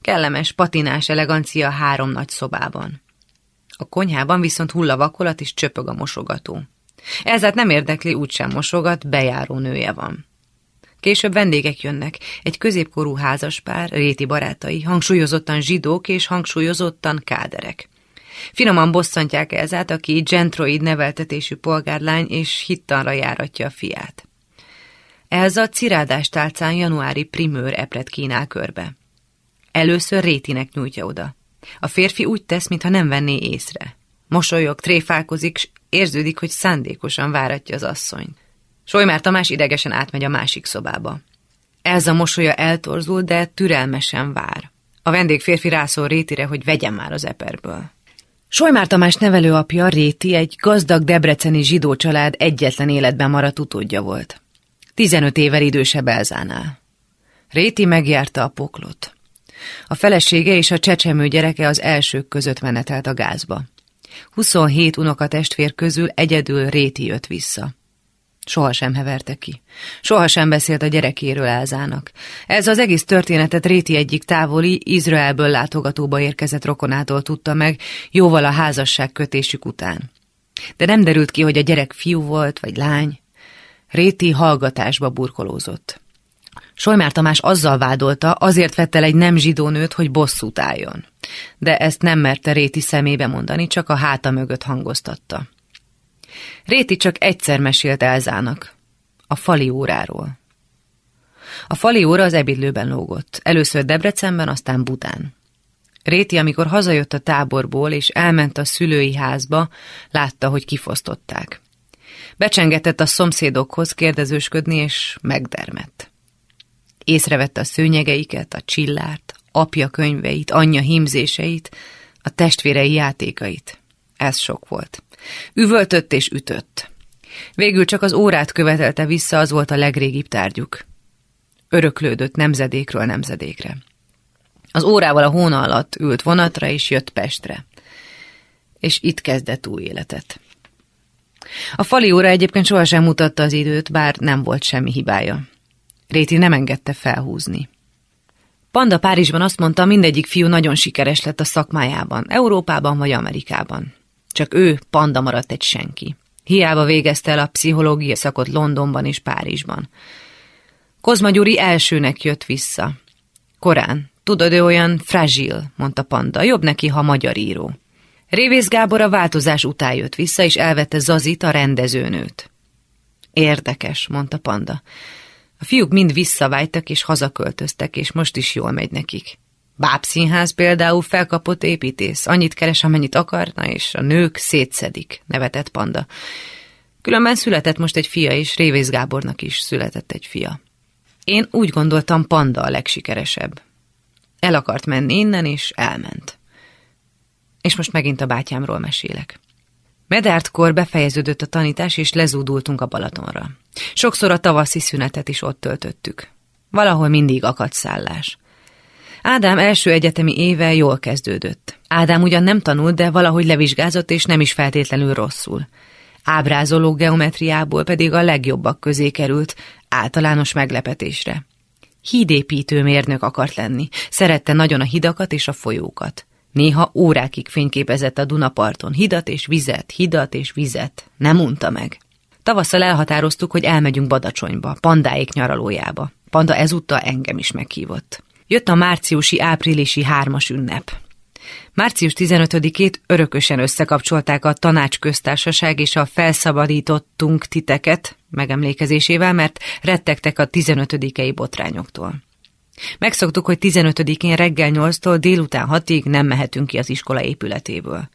Speaker 2: Kellemes, patinás elegancia három nagy szobában. A konyhában viszont hullavakolat és csöpög a mosogató. Ezért nem érdekli, úgysem mosogat, bejáró nője van. Később vendégek jönnek, egy középkorú házaspár, réti barátai, hangsúlyozottan zsidók és hangsúlyozottan káderek. Finoman bosszantják Elzát, aki gentroid neveltetésű polgárlány és hittanra járatja a fiát. Elza cirádás tálcán januári primőr epret kínál körbe. Először Rétinek nyújtja oda. A férfi úgy tesz, mintha nem venné észre. Mosolyog, tréfálkozik, s érződik, hogy szándékosan váratja az asszonyt. Solymár Tamás idegesen átmegy a másik szobába. Elza mosolya eltorzul, de türelmesen vár. A vendég férfi rászól Rétire, hogy vegyen már az eperből. Solymár Tamás nevelőapja, Réti, egy gazdag debreceni zsidó család egyetlen életben maradt utódja volt. Tizenöt évvel idősebb Elzánál. Réti megjárta a poklot. A felesége és a csecsemő gyereke az elsők között menetelt a gázba. 27 unokatestvér közül egyedül Réti jött vissza. Sohasem heverte ki. Sohasem beszélt a gyerekéről Elzának. Ez az egész történetet Réti egyik távoli, Izraelből látogatóba érkezett rokonától tudta meg, jóval a házasság kötésük után. De nem derült ki, hogy a gyerek fiú volt, vagy lány. Réti hallgatásba burkolózott. Solymár Tamás azzal vádolta, azért vett el egy nem zsidó nőt, hogy bosszút álljon. De ezt nem merte Réti szemébe mondani, csak a háta mögött hangoztatta. Réti csak egyszer mesélt Elzának. A fali óráról. A fali óra az ebédlőben lógott. Először Debrecenben, aztán Budán. Réti, amikor hazajött a táborból és elment a szülői házba, látta, hogy kifosztották. Becsengetett a szomszédokhoz kérdezősködni, és megdermett. Észrevette a szőnyegeiket, a csillárt, apja könyveit, anyja hímzéseit, a testvérei játékait. Ez sok volt. Üvöltött és ütött. Végül csak az órát követelte vissza, az volt a legrégibb tárgyuk. Öröklődött nemzedékről nemzedékre. Az órával a hóna alatt ült vonatra, és jött Pestre. És itt kezdett új életet. A fali óra egyébként sohasem mutatta az időt, bár nem volt semmi hibája. Réti nem engedte felhúzni. Panda Párizsban azt mondta, mindegyik fiú nagyon sikeres lett a szakmájában, Európában vagy Amerikában. Csak ő, Panda maradt egy senki. Hiába végezte el a pszichológia szakot Londonban és Párizsban. Kozma Gyuri elsőnek jött vissza. Korán. Tudod, ő olyan fragil, mondta Panda. Jobb neki, ha magyar író. Révész Gábor a változás után jött vissza, és elvette Zazit, a rendezőnőt. Érdekes, mondta Panda. A fiúk mind visszavájtak és hazaköltöztek, és most is jól megy nekik. Bábszínház például felkapott építész, annyit keres, amennyit akarna, és a nők szétszedik, nevetett Panda. Különben született most egy fia, és Révész Gábornak is született egy fia. Én úgy gondoltam, Panda a legsikeresebb. El akart menni innen, és elment. És most megint a bátyámról mesélek. Medártkor befejeződött a tanítás, és lezúdultunk a Balatonra. Sokszor a tavaszi szünetet is ott töltöttük. Valahol mindig akadt szállás. Ádám első egyetemi éve jól kezdődött. Ádám ugyan nem tanult, de valahogy levizsgázott, és nem is feltétlenül rosszul. Ábrázoló geometriából pedig a legjobbak közé került, általános meglepetésre. Hídépítő mérnök akart lenni, szerette nagyon a hidakat és a folyókat. Néha órákig fényképezett a Dunaparton, hidat és vizet, hidat és vizet. Nem unta meg. Tavasszal elhatároztuk, hogy elmegyünk Badacsonyba, pandáik nyaralójába. Panda ezúttal engem is meghívott. Jött a márciusi-áprilisi hármas ünnep. Március 15-ét örökösen összekapcsolták a tanácsköztársaság és a felszabadítottunk titeket megemlékezésével, mert rettegtek a 15 botrányoktól. Megszoktuk, hogy 15-én reggel 8-tól délután 6-ig nem mehetünk ki az iskola épületéből.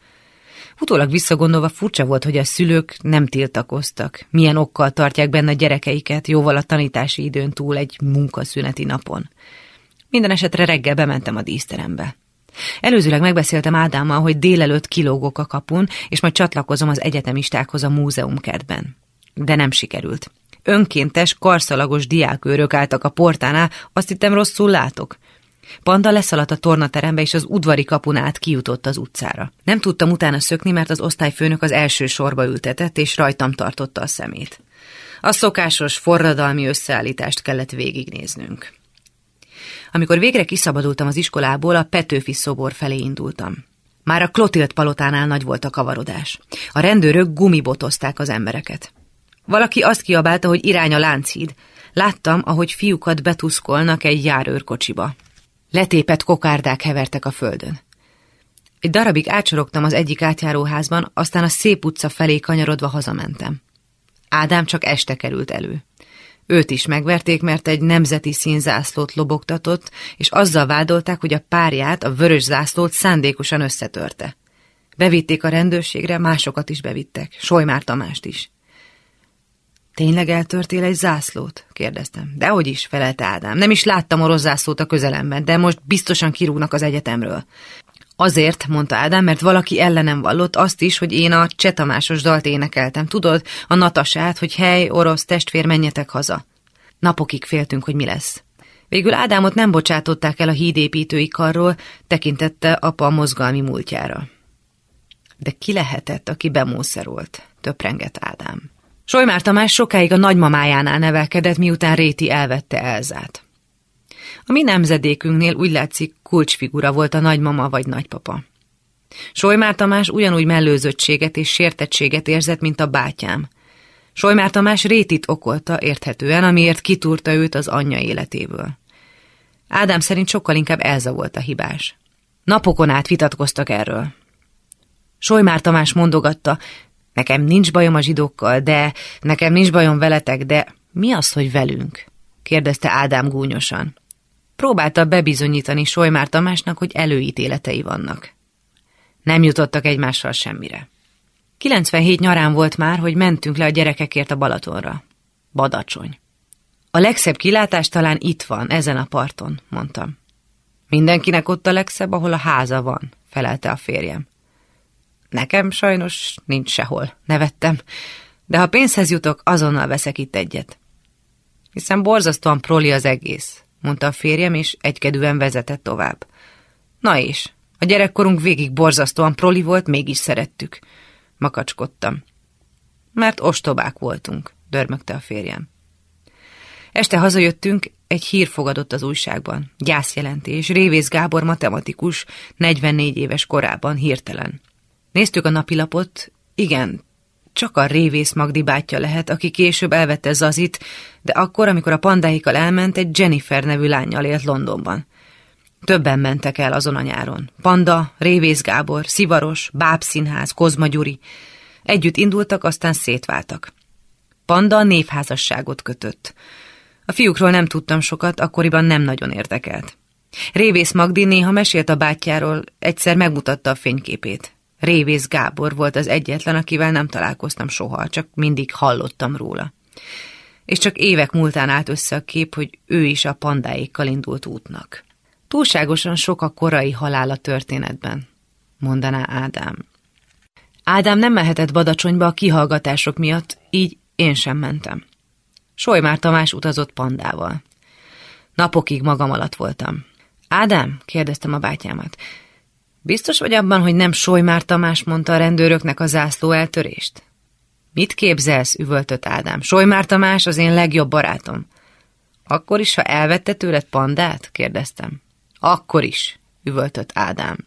Speaker 2: Utólag visszagondolva furcsa volt, hogy a szülők nem tiltakoztak. Milyen okkal tartják benne a gyerekeiket jóval a tanítási időn túl egy munkaszüneti napon. Minden esetre reggel bementem a díszterembe. Előzőleg megbeszéltem Ádámmal, hogy délelőtt kilógok a kapun, és majd csatlakozom az egyetemistákhoz a múzeumkertben. De nem sikerült. Önkéntes, karszalagos diákőrök álltak a portánál, azt hittem rosszul látok. Panda leszaladt a tornaterembe, és az udvari kapun át kijutott az utcára. Nem tudtam utána szökni, mert az osztályfőnök az első sorba ültetett, és rajtam tartotta a szemét. A szokásos forradalmi összeállítást kellett végignéznünk. Amikor végre kiszabadultam az iskolából, a Petőfi szobor felé indultam. Már a Klotilt palotánál nagy volt a kavarodás. A rendőrök gumibotozták az embereket. Valaki azt kiabálta, hogy irány a Lánchíd. Láttam, ahogy fiúkat betuszkolnak egy járőrkocsiba. Letépet kokárdák hevertek a földön. Egy darabig átsorogtam az egyik átjáróházban, aztán a szép utca felé kanyarodva hazamentem. Ádám csak este került elő. Őt is megverték, mert egy nemzeti színzászlót lobogtatott, és azzal vádolták, hogy a párját, a vörös zászlót szándékosan összetörte. Bevitték a rendőrségre, másokat is bevittek, Solymár Tamást is. Tényleg eltörtél egy zászlót? kérdeztem. Dehogy is, felelte Ádám. Nem is láttam orosz zászlót a közelemben, de most biztosan kirúgnak az egyetemről. Azért, mondta Ádám, mert valaki ellenem vallott azt is, hogy én a csetamásos dalt énekeltem. Tudod, a natasát, hogy hely, orosz, testvér, menjetek haza. Napokig féltünk, hogy mi lesz. Végül Ádámot nem bocsátották el a hídépítői karról, tekintette apa mozgalmi múltjára. De ki lehetett, aki bemószerolt? Töprengett Ádám. Solymár Tamás sokáig a nagymamájánál nevelkedett, miután Réti elvette Elzát. A mi nemzedékünknél úgy látszik kulcsfigura volt a nagymama vagy nagypapa. Solymár Tamás ugyanúgy mellőzöttséget és sértettséget érzett, mint a bátyám. Solymár Tamás Rétit okolta érthetően, amiért kitúrta őt az anyja életéből. Ádám szerint sokkal inkább Elza volt a hibás. Napokon át vitatkoztak erről. Solymár Tamás mondogatta, nekem nincs bajom a zsidókkal, de nekem nincs bajom veletek, de mi az, hogy velünk? kérdezte Ádám gúnyosan. Próbálta bebizonyítani Solymár Tamásnak, hogy előítéletei vannak. Nem jutottak egymással semmire. 97 nyarán volt már, hogy mentünk le a gyerekekért a Balatonra. Badacsony. A legszebb kilátás talán itt van, ezen a parton, mondtam. Mindenkinek ott a legszebb, ahol a háza van, felelte a férjem. Nekem sajnos nincs sehol, nevettem, de ha pénzhez jutok, azonnal veszek itt egyet. Hiszen borzasztóan proli az egész, mondta a férjem, és egykedűen vezetett tovább. Na és, a gyerekkorunk végig borzasztóan proli volt, mégis szerettük. Makacskodtam. Mert ostobák voltunk, dörmögte a férjem. Este hazajöttünk, egy hír fogadott az újságban. Gyászjelentés, Révész Gábor matematikus, 44 éves korában, hirtelen. Néztük a napilapot, igen, csak a Révész Magdi bátyja lehet, aki később elvette Zazit, de akkor, amikor a pandáikkal elment, egy Jennifer nevű lányjal élt Londonban. Többen mentek el azon a nyáron. Panda, Révész Gábor, Szivaros, Bábszínház, Kozma Gyuri. Együtt indultak, aztán szétváltak. Panda névházasságot kötött. A fiúkról nem tudtam sokat, akkoriban nem nagyon érdekelt. Révész Magdi néha mesélt a bátyjáról, egyszer megmutatta a fényképét. Révész Gábor volt az egyetlen, akivel nem találkoztam soha, csak mindig hallottam róla. És csak évek múltán állt össze a kép, hogy ő is a pandáikkal indult útnak. Túlságosan sok a korai halál a történetben, mondaná Ádám. Ádám nem mehetett Badacsonyba a kihallgatások miatt, így én sem mentem. Solymár Tamás utazott pandával. Napokig magam alatt voltam. Ádám? kérdeztem a bátyámat. Biztos vagy abban, hogy nem Solymár Tamás mondta a rendőröknek a zászló eltörést? Mit képzelsz, üvöltött Ádám. Solymár Tamás az én legjobb barátom. Akkor is, ha elvette tőled pandát? kérdeztem. Akkor is, üvöltött Ádám.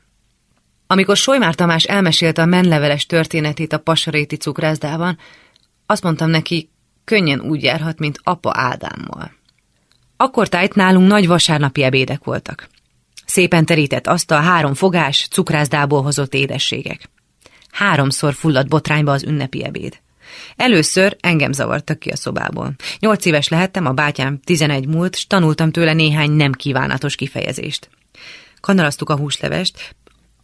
Speaker 2: Amikor Solymár Tamás elmesélte a menleveles történetét a pasaréti cukrászdában, azt mondtam neki, könnyen úgy járhat, mint apa Ádámmal. Akkor tájt nálunk nagy vasárnapi ebédek voltak. Szépen terített asztal, három fogás, cukrászdából hozott édességek. Háromszor fulladt botrányba az ünnepi ebéd. Először engem zavartak ki a szobából. Nyolc éves lehettem, a bátyám tizenegy múlt, s tanultam tőle néhány nem kívánatos kifejezést. Kanaraztuk a húslevest,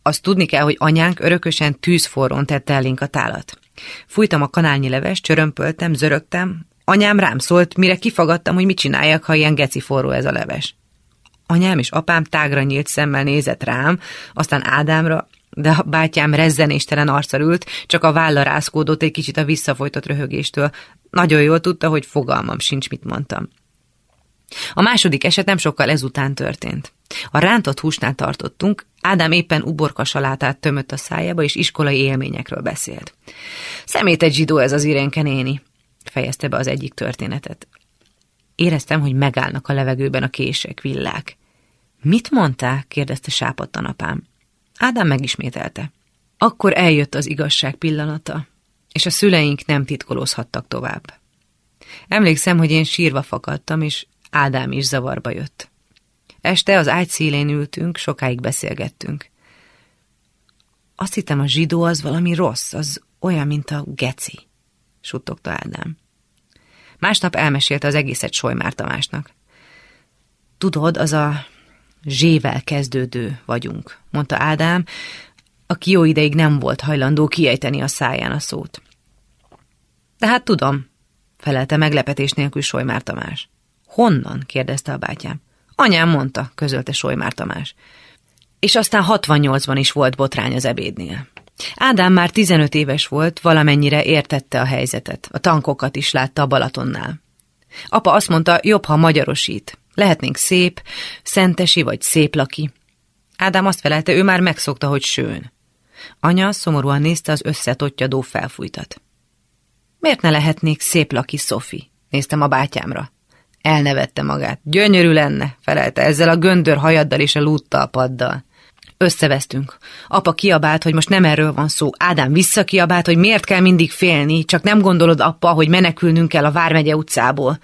Speaker 2: azt tudni kell, hogy anyánk örökösen tűzforrón tette elénk a tálat. Fújtam a kanálnyi leves, csörömpöltem, zörögtem. Anyám rám szólt, mire kifagadtam, hogy mit csináljak, ha ilyen geci forró ez a leves. Anyám és apám tágra nyílt szemmel nézett rám, aztán Ádámra, de a bátyám rezzenéstelen arccal ült, csak a válla rászkódott egy kicsit a visszafolytott röhögéstől. Nagyon jól tudta, hogy fogalmam sincs, mit mondtam. A második eset nem sokkal ezután történt. A rántott húsnál tartottunk, Ádám éppen uborka salátát tömött a szájába, és iskolai élményekről beszélt. egy zsidó ez az Irénke néni, fejezte be az egyik történetet. Éreztem, hogy megállnak a levegőben a kések, villák. Mit mondtál? kérdezte sápadtan apám. Ádám megismételte. Akkor eljött az igazság pillanata, és a szüleink nem titkolózhattak tovább. Emlékszem, hogy én sírva fakadtam, és Ádám is zavarba jött. Este az ágy szélén ültünk, sokáig beszélgettünk. Azt hittem, a zsidó az valami rossz, az olyan, mint a geci, suttogta Ádám. Másnap elmesélte az egészet Solymár Tamásnak. Tudod, az a zsével kezdődő vagyunk, mondta Ádám, aki jó ideig nem volt hajlandó kiejteni a száján a szót. Tehát tudom, felelte meglepetés nélkül Solymár Tamás. Honnan? kérdezte a bátyám. Anyám mondta, közölte Solymár Tamás. És aztán 68-ban is volt botrány az ebédnél. Ádám már 15 éves volt, valamennyire értette a helyzetet. A tankokat is látta a Balatonnál. Apa azt mondta, jobb, ha magyarosít. Lehetnénk szép, szentesi vagy szép laki. Ádám azt felelte, ő már megszokta, hogy sőn. Anya szomorúan nézte az összetottyadó felfújtat. Miért ne lehetnék szép laki, Szofi? Néztem a bátyámra. Elnevette magát. Gyönyörű lenne, felelte ezzel a göndör hajaddal és a lúttalpaddal. Összevesztünk. Apa kiabált, hogy most nem erről van szó. Ádám visszakiabált, hogy miért kell mindig félni, csak nem gondolod, apa, hogy menekülnünk kell a Vármegye utcából.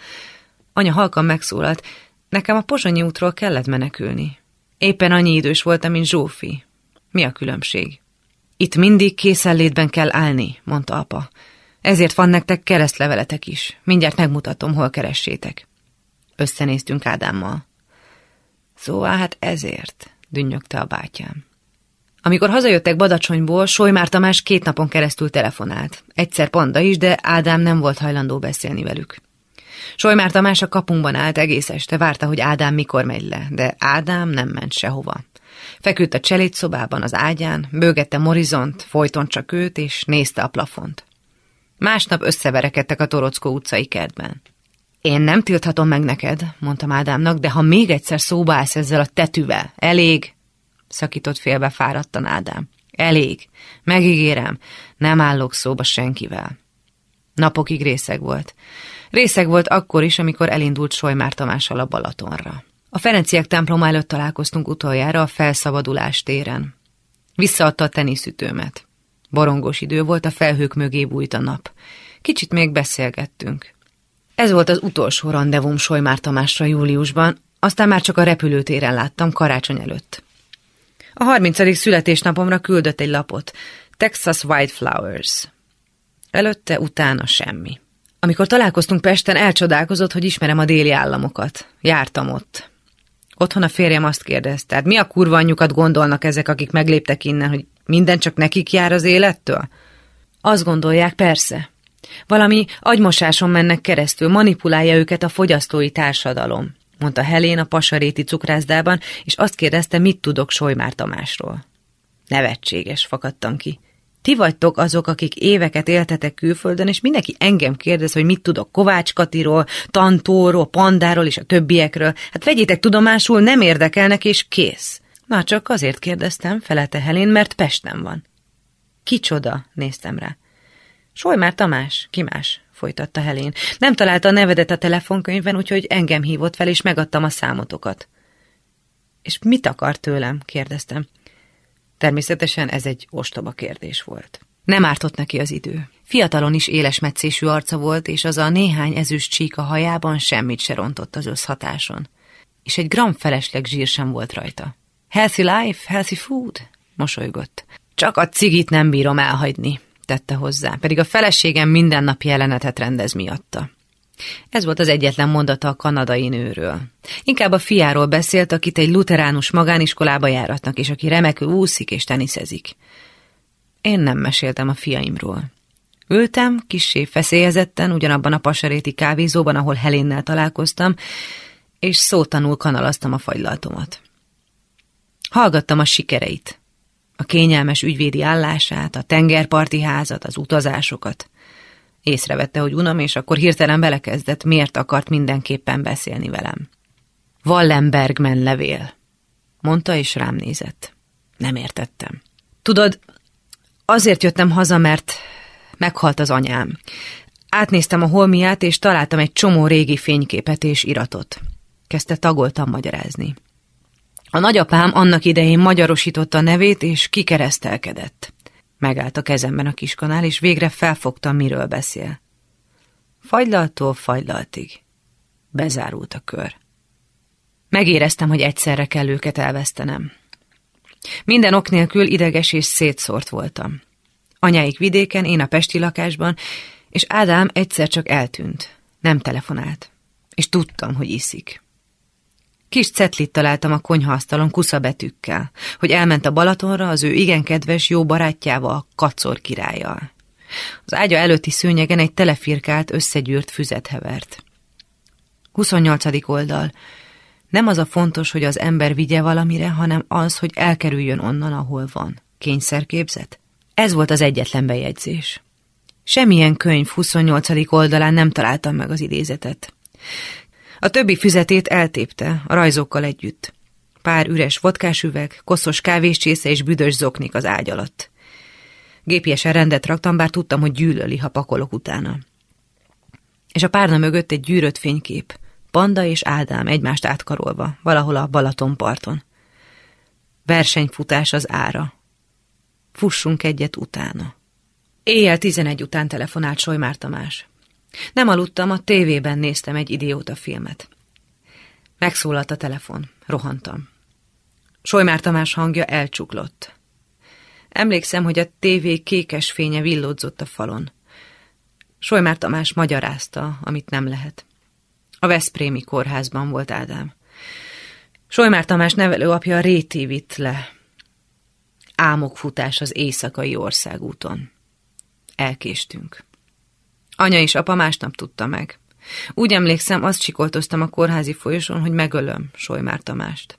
Speaker 2: Anya halkan megszólalt. Nekem a Pozsonyi útról kellett menekülni. Éppen annyi idős voltam, mint Zsófi. Mi a különbség? Itt mindig készenlétben kell állni, mondta apa. Ezért van nektek keresztleveletek is. Mindjárt megmutatom, hol keressétek. Összenéztünk Ádámmal. Szóval hát ezért, dünnyögte a bátyám. Amikor hazajöttek Badacsonyból, Solymár Tamás két napon keresztül telefonált. Egyszer Panda is, de Ádám nem volt hajlandó beszélni velük. Solymár Tamás a kapunkban állt egész este, várta, hogy Ádám mikor megy le, de Ádám nem ment sehova. Feküdt a cselédszobában az ágyán, bőgette Morizont, folyton csak őt, és nézte a plafont. Másnap összeverekedtek a Torockó utcai kertben. Én nem tilthatom meg neked, mondtam Ádámnak, de ha még egyszer szóba állsz ezzel a tetűvel, elég, szakított félbe fáradtan Ádám. Elég. Megígérem, nem állok szóba senkivel. Napokig részeg volt. Részeg volt akkor is, amikor elindult Solymár Tamással a Balatonra. A Ferenciek temploma előtt találkoztunk utoljára a felszabadulás téren. Visszaadta a teniszütőmet. Borongos idő volt, a felhők mögé bújt a nap. Kicsit még beszélgettünk. Ez volt az utolsó rendezvum Solymár Tamásra júliusban, aztán már csak a repülőtéren láttam karácsony előtt. A 30. születésnapomra küldött egy lapot. Texas Flowers. Előtte, utána semmi. Amikor találkoztunk Pesten, elcsodálkozott, hogy ismerem a déli államokat. Jártam ott. Otthon a férjem azt kérdezte, hát mi a kurva anyjukat gondolnak ezek, akik megléptek innen, hogy minden csak nekik jár az élettől? Azt gondolják, persze. Valami agymosáson mennek keresztül, manipulálja őket a fogyasztói társadalom mondta Helén a pasaréti cukrászdában, és azt kérdezte, mit tudok Solymár Tamásról. Nevetséges, fakadtam ki. Ti vagytok azok, akik éveket éltetek külföldön, és mindenki engem kérdez, hogy mit tudok Kovács Katiról, Tantóról, Pandáról és a többiekről. Hát vegyétek tudomásul, nem érdekelnek, és kész. Na, csak azért kérdeztem, felelte Helén, mert Pesten van. Kicsoda, néztem rá. Solymár Tamás, ki más? folytatta Helén. Nem találta a nevedet a telefonkönyvben, úgyhogy engem hívott fel, és megadtam a számotokat. És mit akar tőlem? kérdeztem. Természetesen ez egy ostoba kérdés volt. Nem ártott neki az idő. Fiatalon is éles meccésű arca volt, és az a néhány ezüst csík hajában semmit se rontott az összhatáson. És egy gram felesleg zsír sem volt rajta. Healthy life, healthy food? mosolygott. Csak a cigit nem bírom elhagyni, tette hozzá, pedig a feleségem mindennapi jelenetet rendez miatta. Ez volt az egyetlen mondata a kanadai nőről. Inkább a fiáról beszélt, akit egy luteránus magániskolába járatnak, és aki remekül úszik és teniszezik. Én nem meséltem a fiaimról. Ültem, kissé feszélyezetten, ugyanabban a pasaréti kávézóban, ahol Helénnel találkoztam, és szótanul kanalaztam a fagylaltomat. Hallgattam a sikereit, a kényelmes ügyvédi állását, a tengerparti házat, az utazásokat. Észrevette, hogy unam, és akkor hirtelen belekezdett, miért akart mindenképpen beszélni velem. Wallenbergmen levél, mondta, és rám nézett. Nem értettem. Tudod, azért jöttem haza, mert meghalt az anyám. Átnéztem a holmiát, és találtam egy csomó régi fényképet és iratot. Kezdte tagoltam magyarázni. A nagyapám annak idején magyarosította a nevét, és kikeresztelkedett. Megállt a kezemben a kiskanál, és végre felfogtam, miről beszél. Fagylaltól fagylaltig. Bezárult a kör. Megéreztem, hogy egyszerre kell őket elvesztenem. Minden ok nélkül ideges és szétszórt voltam. Anyáik vidéken, én a pesti lakásban, és Ádám egyszer csak eltűnt. Nem telefonált. És tudtam, hogy iszik. Kis cetlit találtam a konyhaasztalon kuszabetűkkel, hogy elment a Balatonra az ő igen kedves jó barátjával, Kacor királlyal. Az ágya előtti szőnyegen egy telefirkált, összegyűrt füzet hevert. 28. oldal. Nem az a fontos, hogy az ember vigye valamire, hanem az, hogy elkerüljön onnan, ahol van. Kényszerképzet? Ez volt az egyetlen bejegyzés. Semmilyen könyv 28. oldalán nem találtam meg az idézetet. A többi füzetét eltépte, a rajzokkal együtt. Pár üres vodkás üveg, koszos kávéscsésze és büdös zoknik az ágy alatt. Gépiesen rendet raktam, bár tudtam, hogy gyűlöli, ha pakolok utána. És a párna mögött egy gyűrött fénykép. Panda és Ádám egymást átkarolva, valahol a Balatonparton. Versenyfutás az ára. Fussunk egyet utána. Éjjel tizenegy után telefonált Solymár Tamás. Nem aludtam, a tévében néztem egy idióta filmet. Megszólalt a telefon. Rohantam. Solymár Tamás hangja elcsuklott. Emlékszem, hogy a tévé kékes fénye villódzott a falon. Solymár Tamás magyarázta, amit nem lehet. A Veszprémi kórházban volt Ádám. Solymár Tamás nevelőapja Réti vitt le. álmokfutás az éjszakai országúton. Elkéstünk. Anya és apa másnap tudta meg. Úgy emlékszem, azt csikoltoztam a kórházi folyosón, hogy megölöm Solymár Tamást.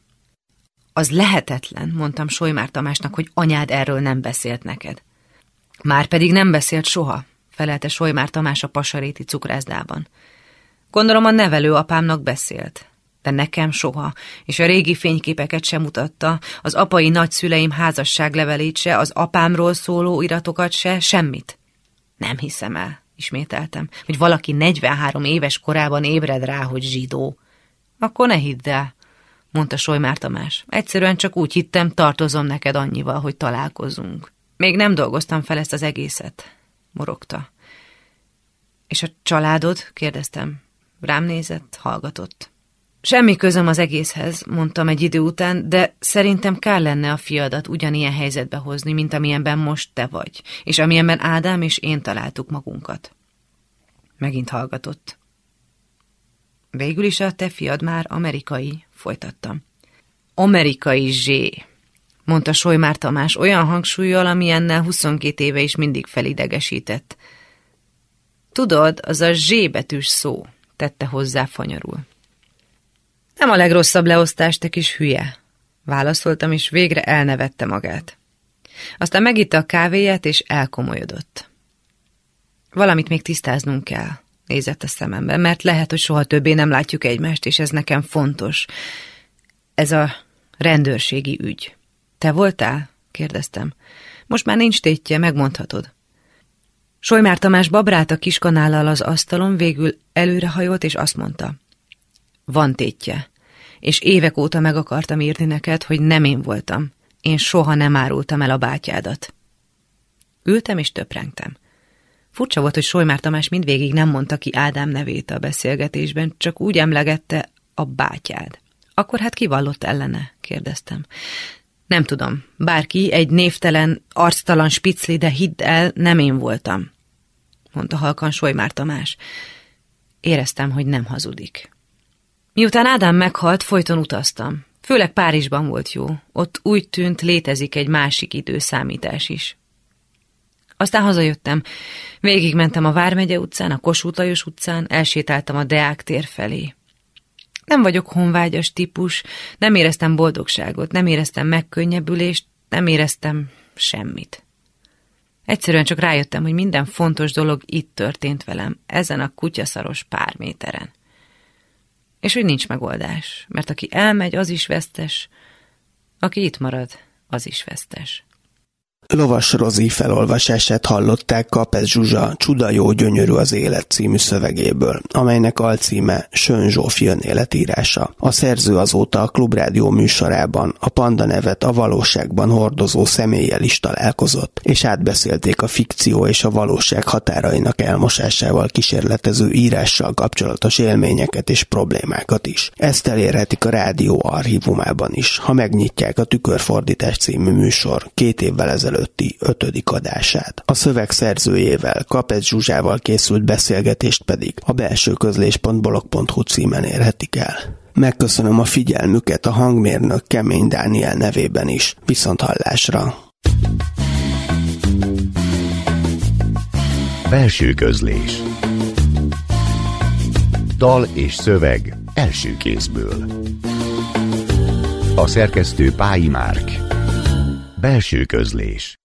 Speaker 2: Az lehetetlen, mondtam Solymár Tamásnak, hogy anyád erről nem beszélt neked. Már pedig nem beszélt soha, felelte Solymár Tamás a pasaréti cukrászdában. Gondolom a nevelő apámnak beszélt, de nekem soha, és a régi fényképeket sem mutatta, az apai nagyszüleim házasságlevelét se, az apámról szóló iratokat se, semmit. Nem hiszem el, ismételtem, hogy valaki 43 éves korában ébred rá, hogy zsidó. Akkor ne hidd el, mondta Solymár Tamás. Egyszerűen csak úgy hittem, tartozom neked annyival, hogy találkozunk. Még nem dolgoztam fel ezt az egészet, morogta. És a családod? kérdeztem. Rám nézett, hallgatott. Semmi közöm az egészhez, mondtam egy idő után, de szerintem kár lenne a fiadat ugyanilyen helyzetbe hozni, mint amilyenben most te vagy, és amilyenben Ádám és én találtuk magunkat. Megint hallgatott. Végül is a te fiad már amerikai, folytattam. Amerikai zsé, mondta Solymár Tamás olyan hangsúlyjal, amilyennel 22 éve is mindig felidegesített. Tudod, az a zsébetűs szó, tette hozzá fanyarul. Nem a legrosszabb leosztás, te kis hülye, válaszoltam, és végre elnevette magát. Aztán megitta a kávéját, és elkomolyodott. Valamit még tisztáznunk kell, nézett a szemembe, mert lehet, hogy soha többé nem látjuk egymást, és ez nekem fontos. Ez a rendőrségi ügy. Te voltál? kérdeztem. Most már nincs tétje, megmondhatod. Solymár Tamás babrált a kiskanállal az asztalon, végül előrehajolt, és azt mondta. Van tétje, és évek óta meg akartam írni neked, hogy nem én voltam. Én soha nem árultam el a bátyádat. Ültem és töprengtem. Furcsa volt, hogy Solymár Tamás mindvégig nem mondta ki Ádám nevét a beszélgetésben, csak úgy emlegette a bátyád. Akkor hát kivallott ellene? kérdeztem. Nem tudom, bárki, egy névtelen, arctalan spicli, de hidd el, nem én voltam, mondta halkan Solymár Tamás. Éreztem, hogy nem hazudik. Miután Ádám meghalt, folyton utaztam. Főleg Párizsban volt jó. Ott úgy tűnt, létezik egy másik időszámítás is. Aztán hazajöttem. Végigmentem a Vármegye utcán, a Kossuth Lajos utcán, elsétáltam a Deák tér felé. Nem vagyok honvágyas típus, nem éreztem boldogságot, nem éreztem megkönnyebbülést, nem éreztem semmit. Egyszerűen csak rájöttem, hogy minden fontos dolog itt történt velem, ezen a kutyaszaros pár méteren. És hogy nincs megoldás, mert aki elmegy, az is vesztes, aki itt marad, az is vesztes.
Speaker 1: Lovas Rozi felolvasását hallották Kapez Zsuzsa Csuda jó gyönyörű az élet című szövegéből, amelynek alcíme Sön Zsófi önéletírása. A szerző azóta a Klubrádió műsorában a Panda nevet a valóságban hordozó személlyel is találkozott, és átbeszélték a fikció és a valóság határainak elmosásával kísérletező írással kapcsolatos élményeket és problémákat is. Ezt elérhetik a rádió archívumában is, ha megnyitják a Tükörfordítás című műsor két évvel ezelőtt előtti ötödik adását. A szöveg szerzőjével, Kapec Zsuzsával készült beszélgetést pedig a belső közlés.blog.hu címen érhetik el. Megköszönöm a figyelmüket a hangmérnök Kemény Dániel nevében is. Viszont hallásra!
Speaker 3: Belső közlés Dal és szöveg első kézből A szerkesztő Pályi Márk Belső közlés